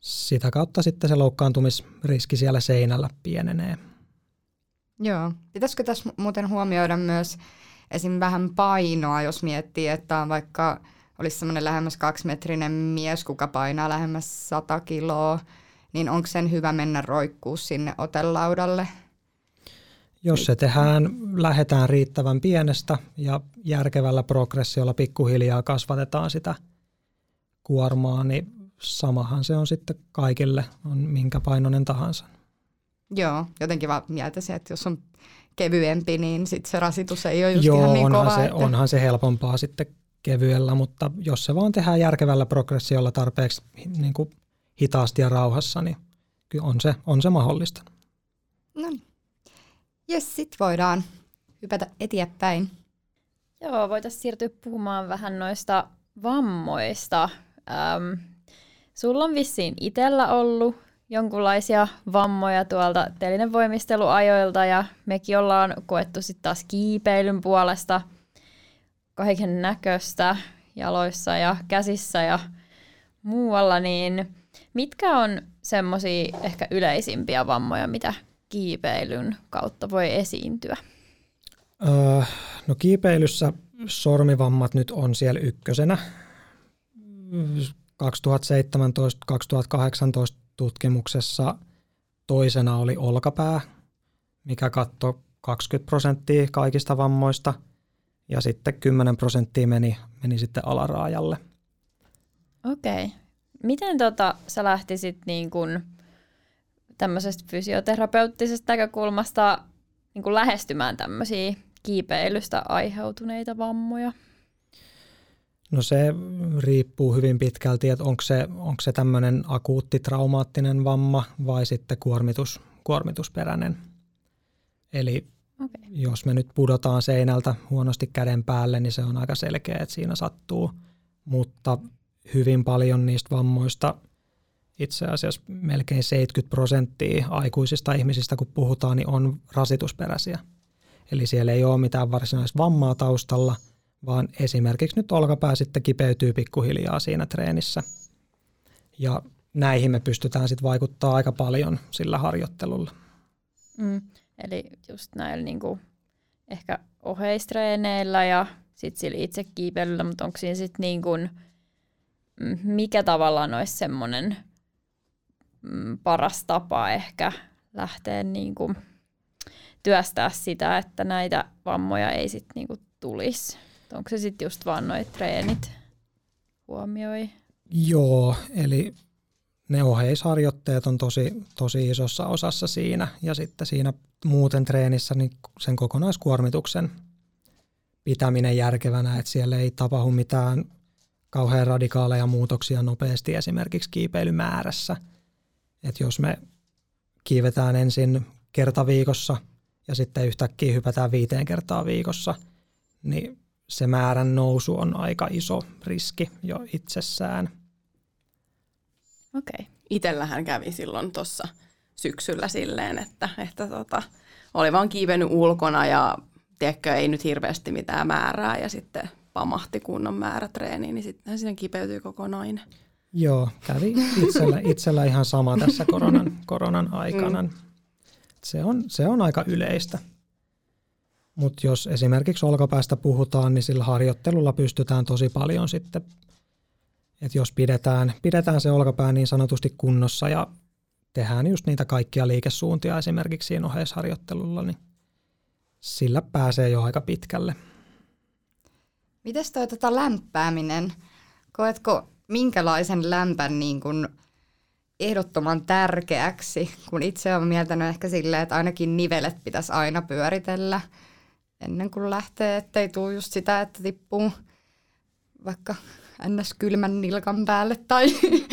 sitä kautta sitten se loukkaantumisriski siellä seinällä pienenee. Joo. Pitäisikö tässä muuten huomioida myös esim. vähän painoa, jos miettii, että on vaikka olisi semmoinen lähemmäs kaksimetrinen mies, kuka painaa lähemmäs 100 kiloa, niin onko sen hyvä mennä roikkuu sinne otelaudalle? Jos se tehdään, lähdetään riittävän pienestä ja järkevällä progressiolla pikkuhiljaa kasvatetaan sitä kuormaa, niin samahan se on sitten kaikille, on minkä painoinen tahansa. Joo, jotenkin vaan mietisin, että jos on kevyempi, niin sit se rasitus ei ole just Joo, ihan niin onhan kova. Se, että... onhan se helpompaa sitten kevyellä, mutta jos se vaan tehdään järkevällä progressiolla tarpeeksi niin kuin hitaasti ja rauhassa, niin kyllä on se, on se mahdollista. No niin. Jes, sit voidaan hypätä eteenpäin. Joo, voitaisiin siirtyä puhumaan vähän noista vammoista. Ähm, sulla on vissiin itsellä ollut jonkunlaisia vammoja tuolta telinen voimisteluajoilta ja mekin ollaan koettu sitten taas kiipeilyn puolesta kaiken näköistä jaloissa ja käsissä ja muualla, niin mitkä on semmoisia ehkä yleisimpiä vammoja, mitä kiipeilyn kautta voi esiintyä? Öö, no kiipeilyssä sormivammat nyt on siellä ykkösenä. 2017-2018 tutkimuksessa toisena oli olkapää, mikä katsoi 20 prosenttia kaikista vammoista ja sitten 10 prosenttia meni, meni sitten alaraajalle. Okei. Okay. Miten tota, sä lähtisit niin kun tämmöisestä fysioterapeuttisesta näkökulmasta niin kun lähestymään tämmöisiä kiipeilystä aiheutuneita vammoja? No se riippuu hyvin pitkälti, että onko se, onko se tämmöinen akuutti traumaattinen vamma vai sitten kuormitus, kuormitusperäinen. Eli okay. jos me nyt pudotaan seinältä huonosti käden päälle, niin se on aika selkeä, että siinä sattuu. Mutta hyvin paljon niistä vammoista, itse asiassa melkein 70 prosenttia aikuisista ihmisistä, kun puhutaan, niin on rasitusperäisiä. Eli siellä ei ole mitään varsinaista vammaa taustalla, vaan esimerkiksi nyt olkapää sitten kipeytyy pikkuhiljaa siinä treenissä. Ja näihin me pystytään sitten vaikuttaa aika paljon sillä harjoittelulla. Mm, eli just näillä niinku ehkä oheistreeneillä ja sitten sillä itse kiipeilyllä, mutta onko siinä sitten niin kuin, mm, mikä tavallaan olisi semmoinen mm, paras tapa ehkä lähteä niin kuin työstää sitä, että näitä vammoja ei sitten niinku tulisi? Onko se sitten just vaan noit treenit huomioi? Joo, eli ne oheisharjoitteet on tosi, tosi isossa osassa siinä ja sitten siinä muuten treenissä niin sen kokonaiskuormituksen pitäminen järkevänä, että siellä ei tapahdu mitään kauhean radikaaleja muutoksia nopeasti esimerkiksi kiipeilymäärässä. Että jos me kiivetään ensin kerta viikossa ja sitten yhtäkkiä hypätään viiteen kertaa viikossa, niin se määrän nousu on aika iso riski jo itsessään. Okei. Okay. Itellähän kävi silloin tuossa syksyllä silleen, että, että tota, oli vaan kiivennyt ulkona ja tiedätkö, ei nyt hirveästi mitään määrää ja sitten pamahti kunnon määrä treeniin, niin sitten sinne kipeytyi koko nainen. Joo, kävi itsellä, itsellä ihan sama tässä koronan, koronan aikana. Mm. Se on, se on aika yleistä. Mutta jos esimerkiksi olkapäästä puhutaan, niin sillä harjoittelulla pystytään tosi paljon sitten, että jos pidetään, pidetään se olkapää niin sanotusti kunnossa ja tehdään just niitä kaikkia liikesuuntia esimerkiksi siinä oheisharjoittelulla, niin sillä pääsee jo aika pitkälle. Mites toi tota lämpääminen? Koetko minkälaisen lämpän niin kun ehdottoman tärkeäksi, kun itse olen mieltänyt ehkä silleen, että ainakin nivelet pitäisi aina pyöritellä ennen kuin lähtee, ettei tule just sitä, että tippuu vaikka ns. kylmän nilkan päälle tai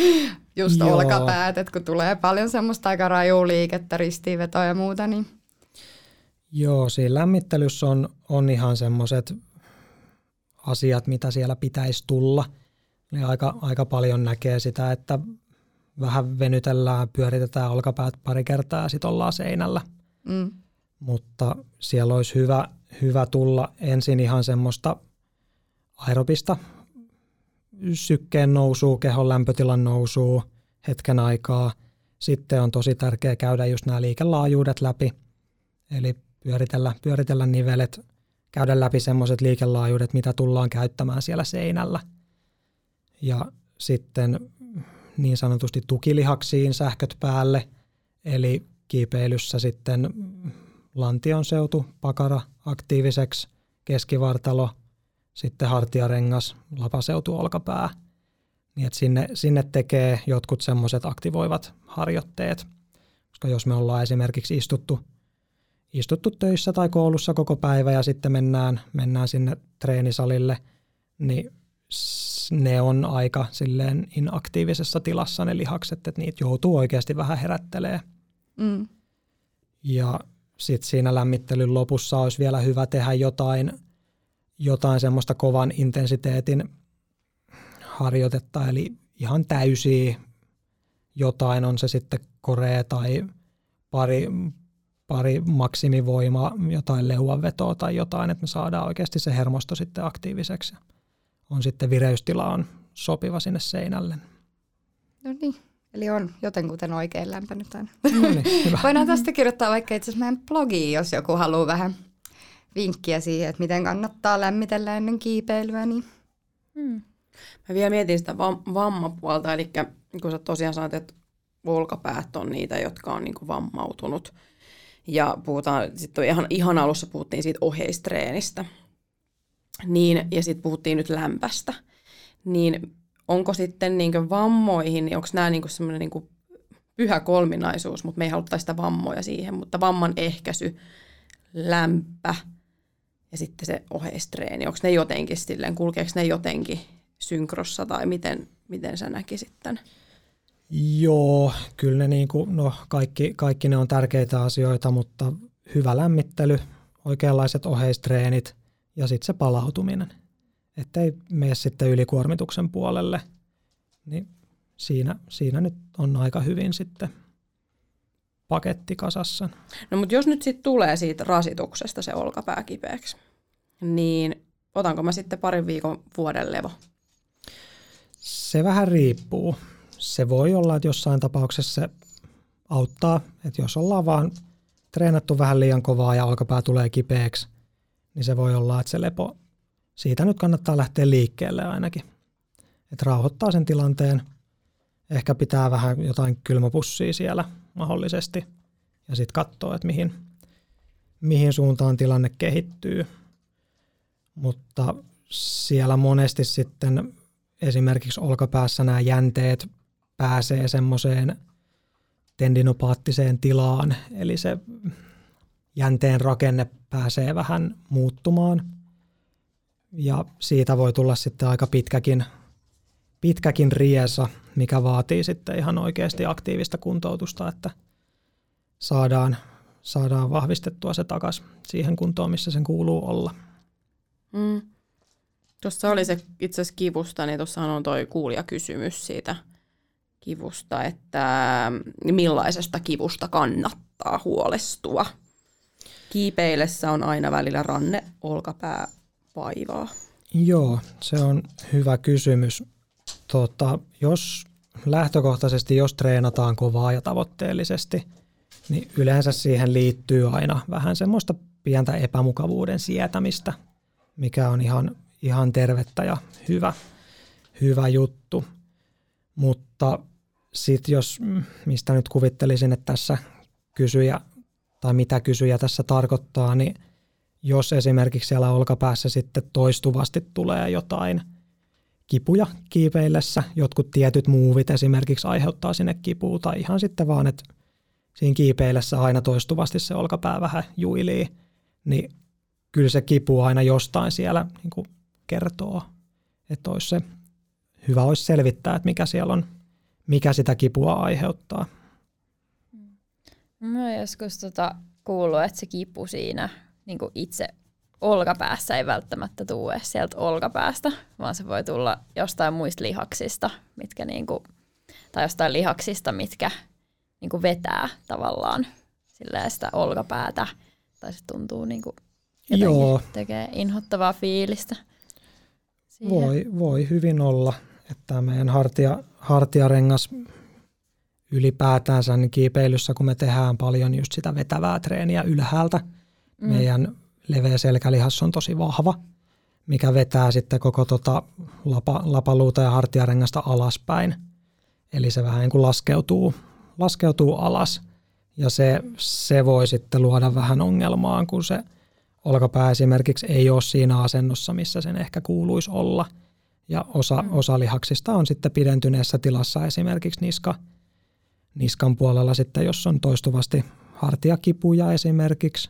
just Joo. olkapäät, että kun tulee paljon semmoista aika rajua liikettä, ristiinvetoa ja muuta, niin Joo, siinä lämmittelyssä on, on ihan semmoiset asiat, mitä siellä pitäisi tulla. Eli aika, aika paljon näkee sitä, että vähän venytellään, pyöritetään olkapäät pari kertaa ja sitten ollaan seinällä. Mm. Mutta siellä olisi hyvä, hyvä tulla ensin ihan semmoista aerobista sykkeen nousua, kehon lämpötilan nousua hetken aikaa. Sitten on tosi tärkeää käydä just nämä liikelaajuudet läpi, eli pyöritellä, pyöritellä nivelet, käydä läpi semmoiset liikelaajuudet, mitä tullaan käyttämään siellä seinällä. Ja sitten niin sanotusti tukilihaksiin sähköt päälle, eli kiipeilyssä sitten lantion seutu, pakara aktiiviseksi, keskivartalo, sitten hartiarengas, lapaseutu, olkapää. Niin että sinne, sinne tekee jotkut semmoiset aktivoivat harjoitteet, koska jos me ollaan esimerkiksi istuttu, istuttu töissä tai koulussa koko päivä ja sitten mennään, mennään sinne treenisalille, niin ne on aika silleen inaktiivisessa tilassa ne lihakset, että niitä joutuu oikeasti vähän herättelee. Mm. Ja sitten siinä lämmittelyn lopussa olisi vielä hyvä tehdä jotain, jotain semmoista kovan intensiteetin harjoitetta, eli ihan täysiä jotain, on se sitten korea tai pari, pari maksimivoima, jotain leuanvetoa tai jotain, että me saadaan oikeasti se hermosto sitten aktiiviseksi. On sitten vireystila on sopiva sinne seinälle. No niin, eli on jotenkuten oikein lämpennyt aina. No niin. Voidaan tästä kirjoittaa vaikka itse asiassa meidän blogiin, jos joku haluaa vähän vinkkiä siihen, että miten kannattaa lämmitellä ennen kiipeilyä. Niin. Mm. Mä vielä mietin sitä vam- vammapuolta, eli kun sä tosiaan sanoit, että olkapäät on niitä, jotka on niin vammautunut. Ja puhutaan, sitten ihan, ihan alussa puhuttiin siitä oheistreenistä. Niin, ja sitten puhuttiin nyt lämpästä. Niin onko sitten niin vammoihin, niin onko nämä niin semmoinen niin pyhä kolminaisuus, mutta me ei haluta sitä vammoja siihen, mutta vamman ehkäisy, lämpä ja sitten se oheistreeni, onko ne jotenkin silleen, kulkeeko ne jotenkin synkrossa tai miten, miten sä näkisit tämän? Joo, kyllä ne niin kuin, no kaikki, kaikki ne on tärkeitä asioita, mutta hyvä lämmittely, oikeanlaiset oheistreenit ja sitten se palautuminen. Että ei mene sitten ylikuormituksen puolelle, niin siinä, siinä nyt on aika hyvin sitten paketti kasassa. No mutta jos nyt sitten tulee siitä rasituksesta se olkapää kipeäksi, niin otanko mä sitten parin viikon vuoden levo? Se vähän riippuu. Se voi olla, että jossain tapauksessa se auttaa, että jos ollaan vaan treenattu vähän liian kovaa ja olkapää tulee kipeäksi, niin se voi olla, että se lepo, siitä nyt kannattaa lähteä liikkeelle ainakin. Että rauhoittaa sen tilanteen, ehkä pitää vähän jotain kylmäpussia siellä mahdollisesti ja sitten katsoo, että mihin, mihin suuntaan tilanne kehittyy. Mutta siellä monesti sitten esimerkiksi olkapäässä nämä jänteet pääsee semmoiseen tendinopaattiseen tilaan, eli se jänteen rakenne pääsee vähän muuttumaan. Ja siitä voi tulla sitten aika pitkäkin, pitkäkin riesa, mikä vaatii sitten ihan oikeasti aktiivista kuntoutusta, että saadaan, saadaan vahvistettua se takaisin siihen kuntoon, missä sen kuuluu olla. Mm. Tuossa oli se itse asiassa kivusta, niin tuossa on toi kuulijakysymys siitä kivusta, että millaisesta kivusta kannattaa huolestua. Kiipeillessä on aina välillä ranne, olkapää, vaivaa. Joo, se on hyvä kysymys. Tota, jos lähtökohtaisesti, jos treenataan kovaa ja tavoitteellisesti, niin yleensä siihen liittyy aina vähän semmoista pientä epämukavuuden sietämistä, mikä on ihan, ihan tervettä ja hyvä, hyvä juttu. Mutta sitten jos, mistä nyt kuvittelisin, että tässä kysyjä tai mitä kysyjä tässä tarkoittaa, niin jos esimerkiksi siellä olkapäässä sitten toistuvasti tulee jotain kipuja kiipeillessä, jotkut tietyt muuvit esimerkiksi aiheuttaa sinne kipua, tai ihan sitten vaan, että siinä kiipeillessä aina toistuvasti se olkapää vähän juilii, niin kyllä se kipu aina jostain siellä niin kuin kertoo, että olisi se hyvä olisi selvittää, että mikä siellä on, mikä sitä kipua aiheuttaa. Mä joskus tota kuullut, että se kipu siinä niin kuin itse olkapäässä ei välttämättä tule sieltä olkapäästä, vaan se voi tulla jostain muista lihaksista, mitkä niin kuin, tai jostain lihaksista, mitkä niin kuin vetää tavallaan sitä olkapäätä, tai se tuntuu niin kuin Joo. tekee inhottavaa fiilistä. Voi, voi hyvin olla, että meidän hartia, hartiarengas ylipäätänsä niin kiipeilyssä, kun me tehdään paljon just sitä vetävää treeniä ylhäältä, mm. meidän leveä selkälihas on tosi vahva, mikä vetää sitten koko tota lapa, lapaluuta ja hartiarengasta alaspäin. Eli se vähän niin kuin laskeutuu, laskeutuu alas ja se, se voi sitten luoda vähän ongelmaa, kun se olkapää esimerkiksi ei ole siinä asennossa, missä sen ehkä kuuluisi olla. Ja osa, mm. osa lihaksista on sitten pidentyneessä tilassa esimerkiksi niska, niskan puolella sitten, jos on toistuvasti hartiakipuja esimerkiksi,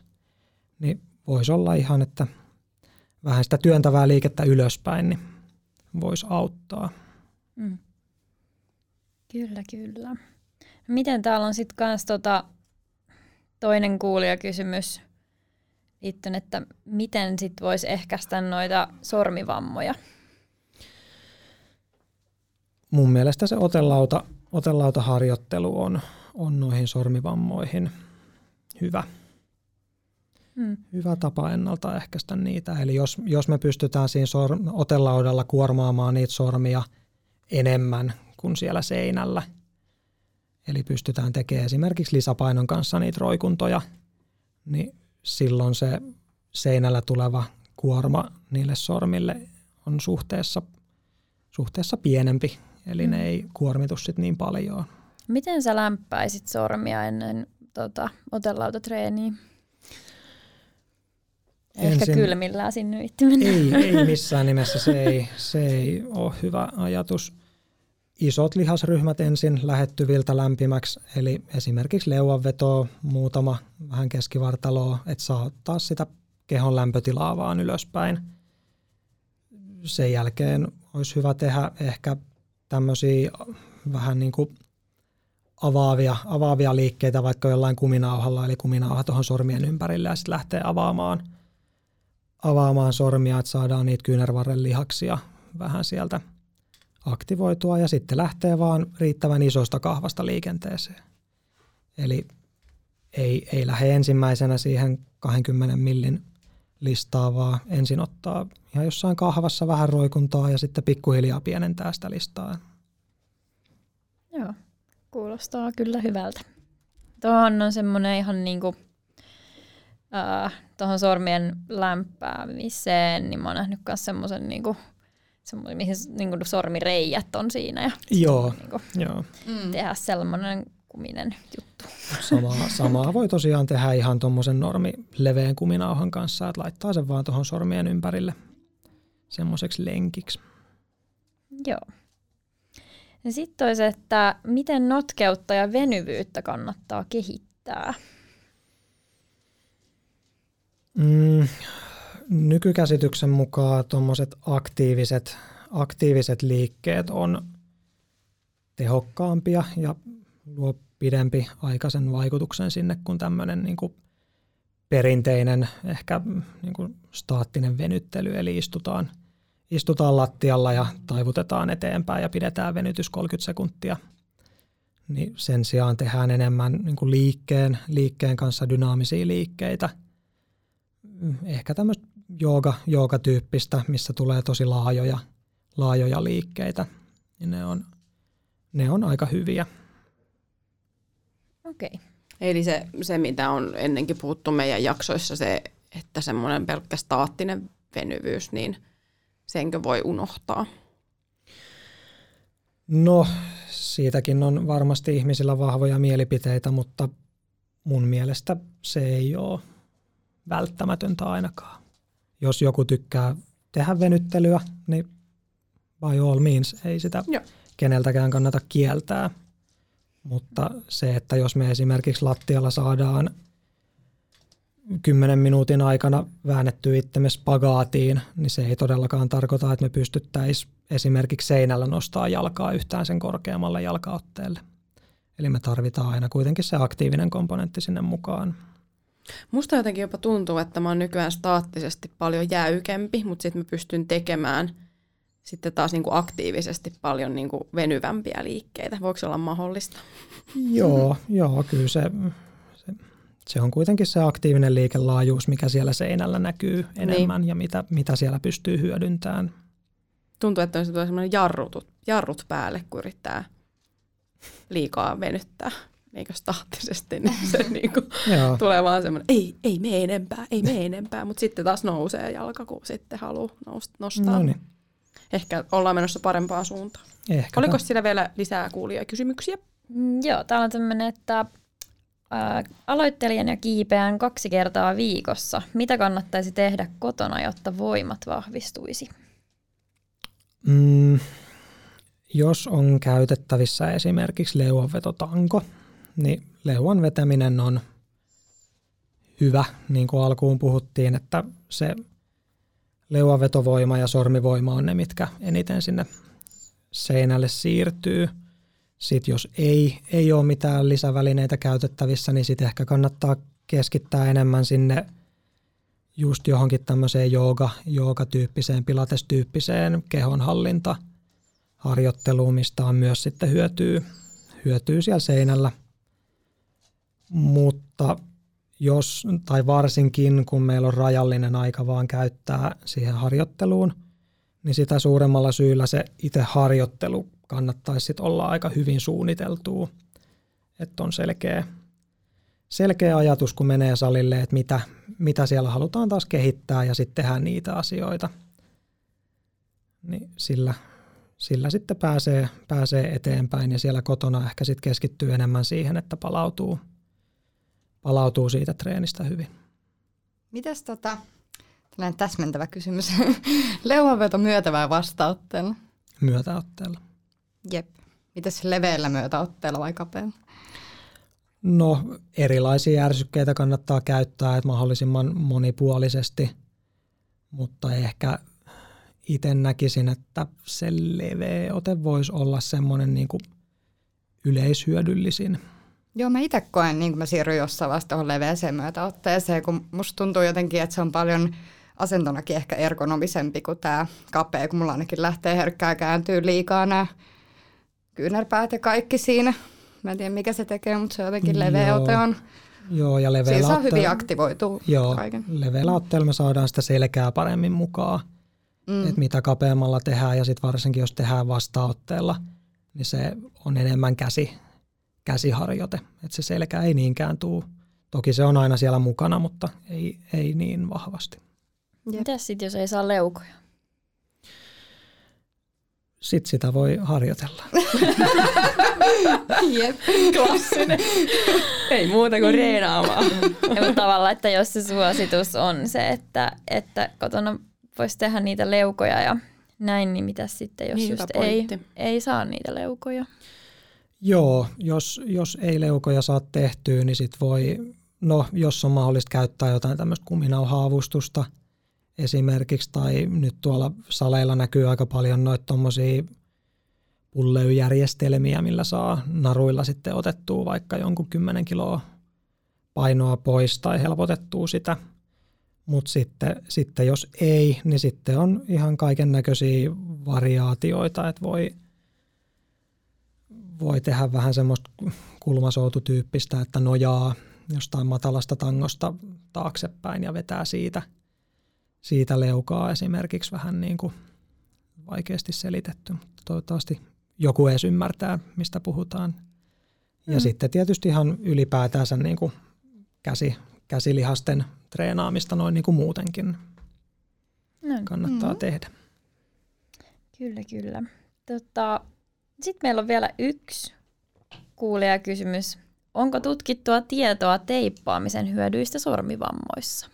niin voisi olla ihan, että vähän sitä työntävää liikettä ylöspäin, niin voisi auttaa. Mm. Kyllä, kyllä. Miten täällä on sitten kans tota toinen kuulijakysymys liittyen, että miten sitten voisi ehkäistä noita sormivammoja? Mun mielestä se otelauta, otelautaharjoittelu on, on noihin sormivammoihin hyvä. Mm. Hyvä tapa ennaltaehkäistä niitä. Eli jos, jos me pystytään siinä sor, otelaudalla kuormaamaan niitä sormia enemmän kuin siellä seinällä, eli pystytään tekemään esimerkiksi lisäpainon kanssa niitä roikuntoja, niin silloin se seinällä tuleva kuorma niille sormille on suhteessa, suhteessa pienempi, eli ne ei kuormitu sit niin paljon. Miten sä lämpäisit sormia ennen tota, otelautotreeniä? Ehkä Ensin- kylmillään mennä. Ei, ei missään nimessä, se ei, se ei ole hyvä ajatus. Isot lihasryhmät ensin lähettyviltä lämpimäksi, eli esimerkiksi leuanvetoa, muutama vähän keskivartaloa, että saa ottaa sitä kehon lämpötilaa vaan ylöspäin. Sen jälkeen olisi hyvä tehdä ehkä tämmöisiä vähän niin kuin avaavia, avaavia liikkeitä vaikka jollain kuminauhalla, eli kuminauha tuohon sormien ympärille ja sitten lähtee avaamaan – avaamaan sormia, että saadaan niitä kyynärvarren lihaksia vähän sieltä aktivoitua ja sitten lähtee vaan riittävän isosta kahvasta liikenteeseen. Eli ei, ei lähde ensimmäisenä siihen 20 millin listaa, vaan ensin ottaa ihan jossain kahvassa vähän roikuntaa ja sitten pikkuhiljaa pienentää sitä listaa. Joo, kuulostaa kyllä hyvältä. Tuohon on semmoinen ihan niinku, äh, tuohon sormien lämpäämiseen, niin mä oon nähnyt myös semmoisen niinku, semmoinen, mihin niinku sormireijät on siinä ja Joo, niinku, joo. Mm. tehdä semmoinen kuminen juttu. Samaa, samaa voi tosiaan tehdä ihan tuommoisen normi leveän kuminauhan kanssa, että laittaa sen vaan tuohon sormien ympärille semmoiseksi lenkiksi. Joo. Ja sitten olisi, että miten notkeutta ja venyvyyttä kannattaa kehittää. Mm, nykykäsityksen mukaan tuommoiset aktiiviset, aktiiviset liikkeet on tehokkaampia ja luo pidempi aikaisen vaikutuksen sinne kuin tämmöinen niin kuin perinteinen, ehkä niin kuin staattinen venyttely, eli istutaan, istutaan lattialla ja taivutetaan eteenpäin ja pidetään venytys 30 sekuntia. Niin sen sijaan tehdään enemmän niin kuin liikkeen, liikkeen kanssa dynaamisia liikkeitä – ehkä tämmöistä jooga, joogatyyppistä, missä tulee tosi laajoja, laajoja liikkeitä, niin ne on, ne on aika hyviä. Okei. Okay. Eli se, se, mitä on ennenkin puhuttu meidän jaksoissa, se, että semmoinen pelkkä staattinen venyvyys, niin senkö voi unohtaa? No, siitäkin on varmasti ihmisillä vahvoja mielipiteitä, mutta mun mielestä se ei ole välttämätöntä ainakaan. Jos joku tykkää tehdä venyttelyä, niin by all means ei sitä Joo. keneltäkään kannata kieltää. Mutta se, että jos me esimerkiksi lattialla saadaan 10 minuutin aikana väännettyä itsemme spagaatiin, niin se ei todellakaan tarkoita, että me pystyttäisiin esimerkiksi seinällä nostaa jalkaa yhtään sen korkeammalle jalkaotteelle. Eli me tarvitaan aina kuitenkin se aktiivinen komponentti sinne mukaan. Musta jotenkin jopa tuntuu, että mä oon nykyään staattisesti paljon jäykempi, mutta sitten mä pystyn tekemään sitten taas niinku aktiivisesti paljon niinku venyvämpiä liikkeitä. Voiko se olla mahdollista? Joo, joo, kyllä se, se, se on kuitenkin se aktiivinen liikelaajuus, mikä siellä seinällä näkyy enemmän niin. ja mitä, mitä siellä pystyy hyödyntämään. Tuntuu, että on tulee semmoinen jarrut, jarrut päälle, kun yrittää liikaa venyttää, eikö staattisesti, niin se niinku Joo, tulee vaan semmoinen, ei, ei mene enempää, ei mene enempää, mutta sitten taas nousee jalka, kun sitten haluaa nostaa. no niin, Ehkä ollaan menossa parempaan suuntaan. ehkä. Oliko siellä vielä lisää kuulijakysymyksiä? Mm, joo, täällä on tämmöinen, että ää, aloittelijan ja kiipeän kaksi kertaa viikossa. Mitä kannattaisi tehdä kotona, jotta voimat vahvistuisi? Mm, jos on käytettävissä esimerkiksi leuanvetotanko, niin leuan vetäminen on hyvä, niin kuin alkuun puhuttiin, että se leuanvetovoima ja sormivoima on ne, mitkä eniten sinne seinälle siirtyy. Sitten jos ei, ei ole mitään lisävälineitä käytettävissä, niin sitten ehkä kannattaa keskittää enemmän sinne just johonkin tämmöiseen jooga, joogatyyppiseen, pilatestyyppiseen kehonhallinta harjoitteluun, mistä on myös sitten hyötyä, hyötyy siellä seinällä. Mutta jos, tai varsinkin kun meillä on rajallinen aika vaan käyttää siihen harjoitteluun, niin sitä suuremmalla syyllä se itse harjoittelu kannattaisi sit olla aika hyvin suunniteltua, että on selkeä, selkeä ajatus, kun menee salille, että mitä, mitä siellä halutaan taas kehittää ja sitten tehdään niitä asioita. Niin sillä, sillä sitten pääsee, pääsee eteenpäin ja siellä kotona ehkä sitten keskittyy enemmän siihen, että palautuu, palautuu siitä treenistä hyvin. Mites tota, tällainen täsmentävä kysymys, leuanveto myötä vai vastaotteella? Myötäotteella. Jep. Mitäs leveällä myötäotteella vai kapealla? No erilaisia järsykkeitä kannattaa käyttää että mahdollisimman monipuolisesti, mutta ehkä itse näkisin, että se leveä ote voisi olla semmoinen niin kuin yleishyödyllisin. Joo, mä itse koen, niin kuin mä siirryn jossain vasta tuohon leveäseen myötäotteeseen, kun musta tuntuu jotenkin, että se on paljon asentonakin ehkä ergonomisempi kuin tämä kapea, kun mulla ainakin lähtee herkkää kääntyy liikaa nämä kyynärpäät ja kaikki siinä. Mä en tiedä, mikä se tekee, mutta se jotenkin leveä Joo. ote on. Joo, ja leveällä Siinä saa otteella- hyvin aktivoitua Joo, kaiken. leveällä otteella me saadaan sitä selkää paremmin mukaan, mm. että mitä kapeammalla tehdään ja sitten varsinkin jos tehdään vastaotteella, niin se on enemmän käsi, käsiharjoite, että se selkä ei niinkään tuu. Toki se on aina siellä mukana, mutta ei, ei niin vahvasti. Jep. Mitäs sitten, jos ei saa leukoja? Sitten sitä voi harjoitella. Jep. Klassinen. Ei muuta kuin reenaamaan. Ja mutta tavallaan, että jos se suositus on se, että, että kotona voisi tehdä niitä leukoja ja näin, niin mitä sitten, jos Niin, just ei, ei saa niitä leukoja? Joo, jos, jos ei leukoja saa tehtyä, niin sit voi, no jos on mahdollista käyttää jotain tämmöistä kuminauhaavustusta esimerkiksi, tai nyt tuolla saleilla näkyy aika paljon noita tommosia pulleyjärjestelmiä, millä saa naruilla sitten otettua vaikka jonkun 10 kiloa painoa pois tai helpotettua sitä. Mutta sitten, sitten jos ei, niin sitten on ihan kaiken näköisiä variaatioita, että voi, voi tehdä vähän semmoista kulmasoututyyppistä, että nojaa jostain matalasta tangosta taaksepäin ja vetää siitä, siitä leukaa esimerkiksi vähän niin kuin vaikeasti selitetty. Mutta toivottavasti joku edes ymmärtää, mistä puhutaan. Ja Mm. sitten tietysti ihan ylipäätänsä niin kuin käsi, käsilihasten treenaamista noin niin kuin muutenkin No, kannattaa Mhm. tehdä. kyllä, kyllä. Tota, Sitten meillä on vielä yksi kuulijakysymys. Onko tutkittua tietoa teippaamisen hyödyistä sormivammoissa?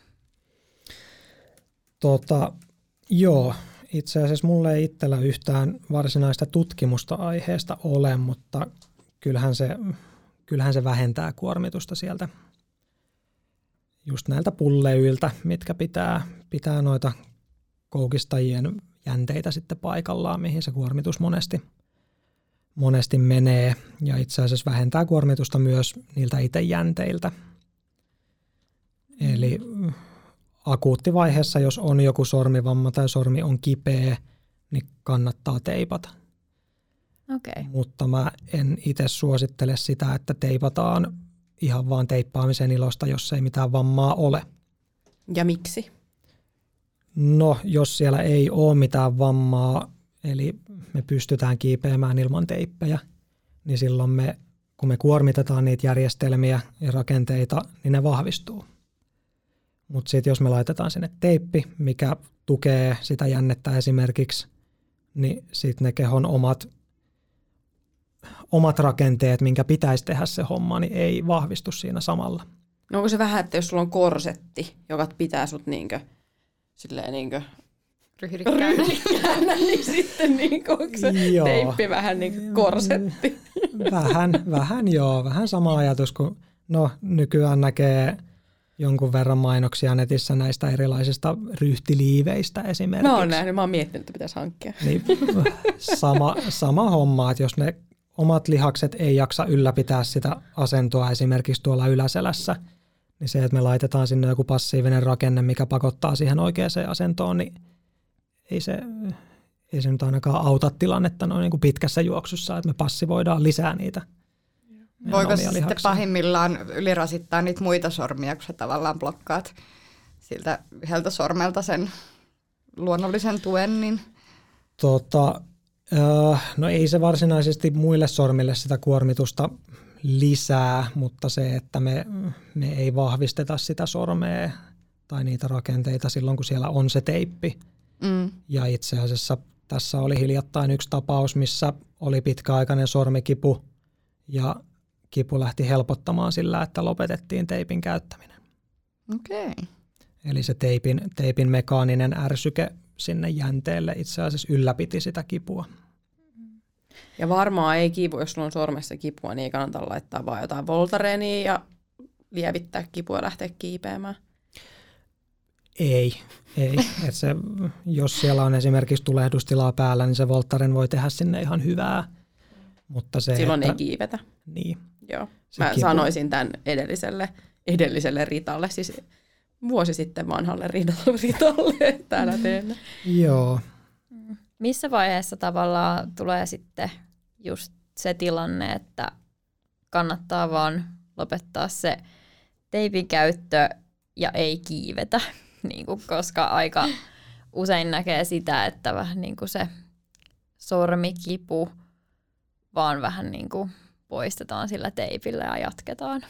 Tota, joo, itse asiassa mulle ei itsellä yhtään varsinaista tutkimusta aiheesta ole, mutta kyllähän se, kyllähän se vähentää kuormitusta sieltä just näiltä pulleilta, mitkä pitää, pitää noita koukistajien jänteitä sitten paikallaan, mihin se kuormitus monesti, monesti menee. Ja itse asiassa vähentää kuormitusta myös niiltä itse jänteiltä. Eli akuuttivaiheessa, jos on joku sormivamma tai sormi on kipeä, niin kannattaa teipata. Okei. Okay. Mutta mä en itse suosittele sitä, että teipataan ihan vaan teippaamisen ilosta, jos ei mitään vammaa ole. Ja miksi? No, jos siellä ei ole mitään vammaa, eli me pystytään kiipeämään ilman teippejä, niin silloin me, kun me kuormitetaan niitä järjestelmiä ja rakenteita, niin ne vahvistuu. Mutta sitten jos me laitetaan sinne teippi, mikä tukee sitä jännettä esimerkiksi, niin sitten ne kehon omat, omat rakenteet, minkä pitäisi tehdä se homma, niin ei vahvistu siinä samalla. No onko se vähän, että jos sulla on korsetti, joka pitää sut niinkö, silleen niinkö Ryhdikkään. ryhdikkäällä, niin sitten niinkö, onko se Joo. teippi vähän niin korsetti? Vähän, vähän joo, vähän sama ajatus kuin no, nykyään näkee jonkun verran mainoksia netissä näistä erilaisista ryhtiliiveistä esimerkiksi. No on nähnyt, mä oon miettinyt, että pitäisi hankkia. Niin, sama, sama homma, että jos ne omat lihakset ei jaksa ylläpitää sitä asentoa esimerkiksi tuolla yläselässä, niin se, että me laitetaan sinne joku passiivinen rakenne, mikä pakottaa siihen oikeaan asentoon, niin ei se, ei se nyt ainakaan auta tilannetta noin niin kuin pitkässä juoksussa, että me passivoidaan lisää niitä Voiko se sitten pahimmillaan ylirasittaa niitä muita sormia, kun sä tavallaan blokkaat siltä yhdeltä sormelta sen luonnollisen tuen, niin Tota, äh, no ei se varsinaisesti muille sormille sitä kuormitusta lisää, mutta se, että me, me ei vahvisteta sitä sormea tai niitä rakenteita silloin, kun siellä on se teippi. Mm, Ja itse asiassa tässä oli hiljattain yksi tapaus, missä oli pitkäaikainen sormikipu ja kipu lähti helpottamaan sillä, että lopetettiin teipin käyttäminen. okei. Okay. Eli se teipin, teipin mekaaninen ärsyke sinne jänteelle itse asiassa ylläpiti sitä kipua. Ja varmaan ei kipu, jos sulla on sormessa kipua, niin ei kannata laittaa vaan jotain voltareenia ja lievittää kipua ja lähteä kiipeämään. Ei, ei. Et se, jos siellä on esimerkiksi tulehdustilaa päällä, niin se Voltaren voi tehdä sinne ihan hyvää. Mutta se, Silloin että, ei kiivetä. Niin, Joo. Se Mä kipu- sanoisin tämän edelliselle, edelliselle Ritalle, siis vuosi sitten vanhalle Ritalle, Ritalle täällä teemme. joo. Missä vaiheessa tavallaan tulee sitten just se tilanne, että kannattaa vaan lopettaa se teipin käyttö ja ei kiivetä, niin kuin, koska aika usein näkee sitä, että vähän niin kuin se sormikipu vaan vähän niin kuin poistetaan sillä teipillä ja jatketaan.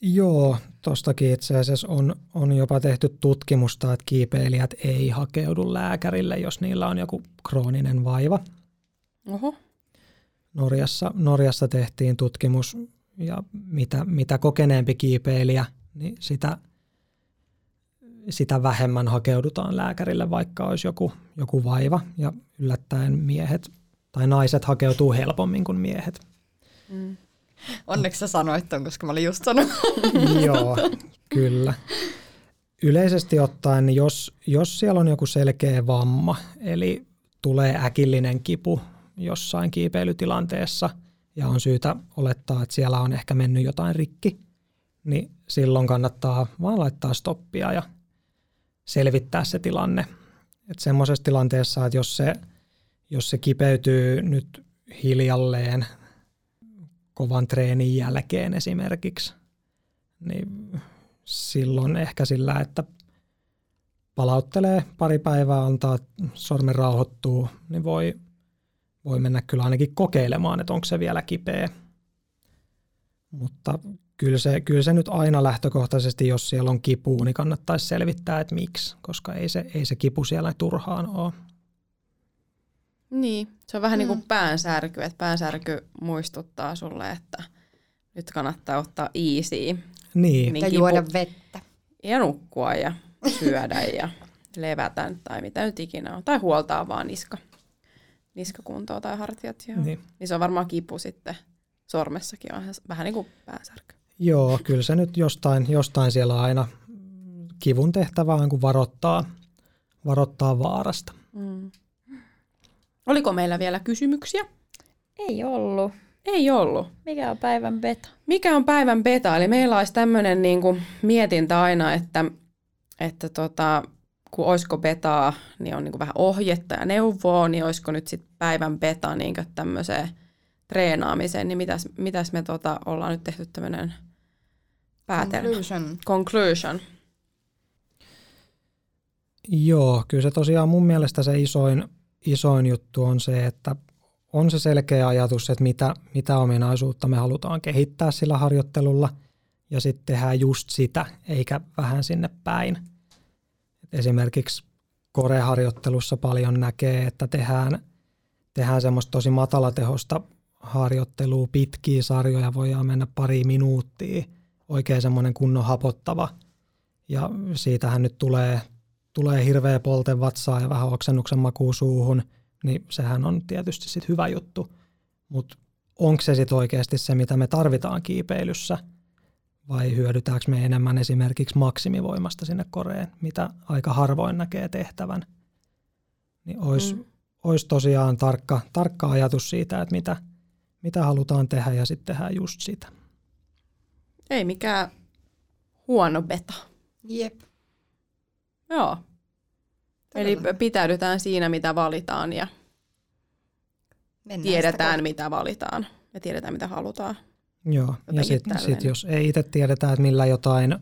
Joo, tostakin itse asiassa on, on jopa tehty tutkimusta, että kiipeilijät ei hakeudu lääkärille, jos niillä on joku krooninen vaiva. Oho. Norjassa, Norjassa tehtiin tutkimus ja mitä, mitä kokeneempi kiipeilijä, niin sitä, sitä vähemmän hakeudutaan lääkärille, vaikka olisi joku, joku vaiva. Ja yllättäen miehet tai naiset hakeutuu helpommin kuin miehet. Mm. Onneksi sä sanoit ton, koska mä olin just sanonut. Joo, kyllä. Yleisesti ottaen, niin jos, jos siellä on joku selkeä vamma, eli tulee äkillinen kipu jossain kiipeilytilanteessa ja on syytä olettaa, että siellä on ehkä mennyt jotain rikki, niin silloin kannattaa vaan laittaa stoppia ja selvittää se tilanne. Että semmoisessa tilanteessa, että jos se, jos se kipeytyy nyt hiljalleen kovan treenin jälkeen esimerkiksi, niin silloin ehkä sillä, että palauttelee pari päivää, antaa sormen rauhoittuu, niin voi, voi mennä kyllä ainakin kokeilemaan, että onko se vielä kipeä. Mutta kyllä se, kyllä se nyt aina lähtökohtaisesti, jos siellä on kipu, niin kannattaisi selvittää, että miksi, koska ei se, ei se kipu siellä turhaan ole. Niin, se on vähän mm. niin kuin Mm. päänsärky, että päänsärky muistuttaa sulle, että nyt kannattaa ottaa easy Niin, Niin ja kipu- juoda vettä. ja nukkua ja syödä ja levätä tai mitä nyt ikinä on. Tai huoltaa vaan niska, niskakuntoa tai hartiat. Ja, niin. niin se on varmaan kipu sitten sormessakin, on vähän niin kuin päänsärky. Joo, kyllä se nyt jostain, jostain siellä aina kivun tehtävä on, kun varoittaa, varoittaa vaarasta. Mm. Oliko meillä vielä kysymyksiä? Ei ollut. Ei ollut. Mikä on päivän beta? Mikä on päivän beta? Eli meillä olisi tämmöinen niin kuin mietintä aina, että, että tota, kun olisiko betaa, niin on niin kuin vähän ohjetta ja neuvoa, niin olisiko nyt sitten päivän beta niin kuin tämmöiseen treenaamiseen, niin mitäs, mitäs me tota, ollaan nyt tehty tämmöinen päätelmä? Conclusion. Conclusion. Joo, kyllä se tosiaan mun mielestä se isoin, isoin juttu on se, että on se selkeä ajatus, että mitä, mitä ominaisuutta me halutaan kehittää sillä harjoittelulla ja sitten tehdään just sitä, eikä vähän sinne päin. Et esimerkiksi koreharjoittelussa paljon näkee, että tehdään, tehdään semmoista tosi matalatehosta harjoittelua, pitkiä sarjoja, voidaan mennä pari minuuttia, oikein semmoinen kunnon hapottava. Ja siitähän nyt tulee, tulee hirveä polte vatsaa ja vähän oksennuksen makuu suuhun, niin sehän on tietysti sit hyvä juttu. Mutta onko se sitten oikeasti se, mitä me tarvitaan kiipeilyssä, vai hyödytäänkö me enemmän esimerkiksi maksimivoimasta sinne koreen, mitä aika harvoin näkee tehtävän. Niin olisi Mm. olis tosiaan tarkka, tarkka ajatus siitä, että mitä, mitä halutaan tehdä ja sitten tehdään just sitä. Ei mikään huono beta. Jep. Joo. Eli Todella. pitäydytään siinä, mitä valitaan ja Mennään tiedetään, sitä mitä valitaan ja tiedetään, mitä halutaan. Joo, ja Jotenkin sitten tälleen. sit jos ei itse tiedetä, että millä jotain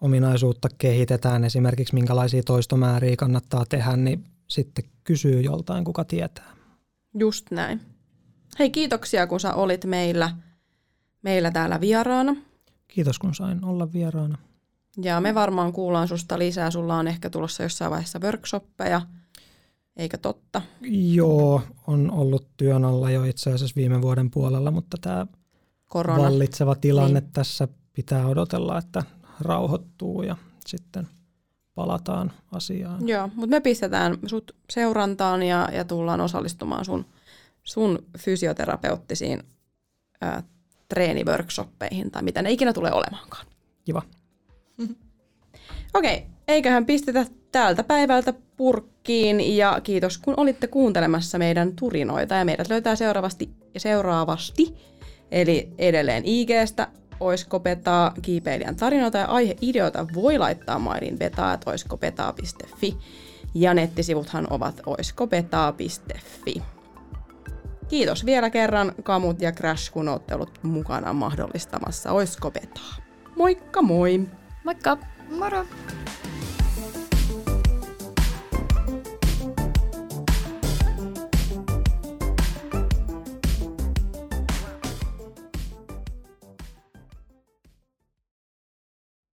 ominaisuutta kehitetään, esimerkiksi minkälaisia toistomääriä kannattaa tehdä, niin sitten kysyy joltain, kuka tietää. Just näin. Hei, kiitoksia kun sä olit meillä, meillä täällä vieraana. Kiitos, kun sain olla vieraana. Ja me varmaan kuullaan susta lisää. Sulla on ehkä tulossa jossain vaiheessa workshoppeja, eikä totta? Joo, on ollut työn alla jo itse asiassa viime vuoden puolella, mutta tämä Korona. vallitseva tilanne Niin. tässä pitää odotella, että rauhoittuu ja sitten palataan asiaan. Joo, mutta me pistetään sut seurantaan ja, ja tullaan osallistumaan sun, sun fysioterapeuttisiin ää, treeniworkshoppeihin tai mitä ne ikinä tulee olemaankaan. Kiva. Okei, eiköhän pistetä tältä päivältä purkkiin ja kiitos kun olitte kuuntelemassa meidän turinoita ja meidät löytää seuraavasti, seuraavasti eli edelleen IGstä oisko petaa kiipeilijän tarinoita ja aiheideoita voi laittaa mailin betaa.oiskopetaa.fi ja nettisivuthan ovat oiskopetaa.fi. Kiitos vielä kerran Kamut ja Crash, kun olette ollut mukana mahdollistamassa Oisko Petaa. Moikka moi! Moikka! Moro!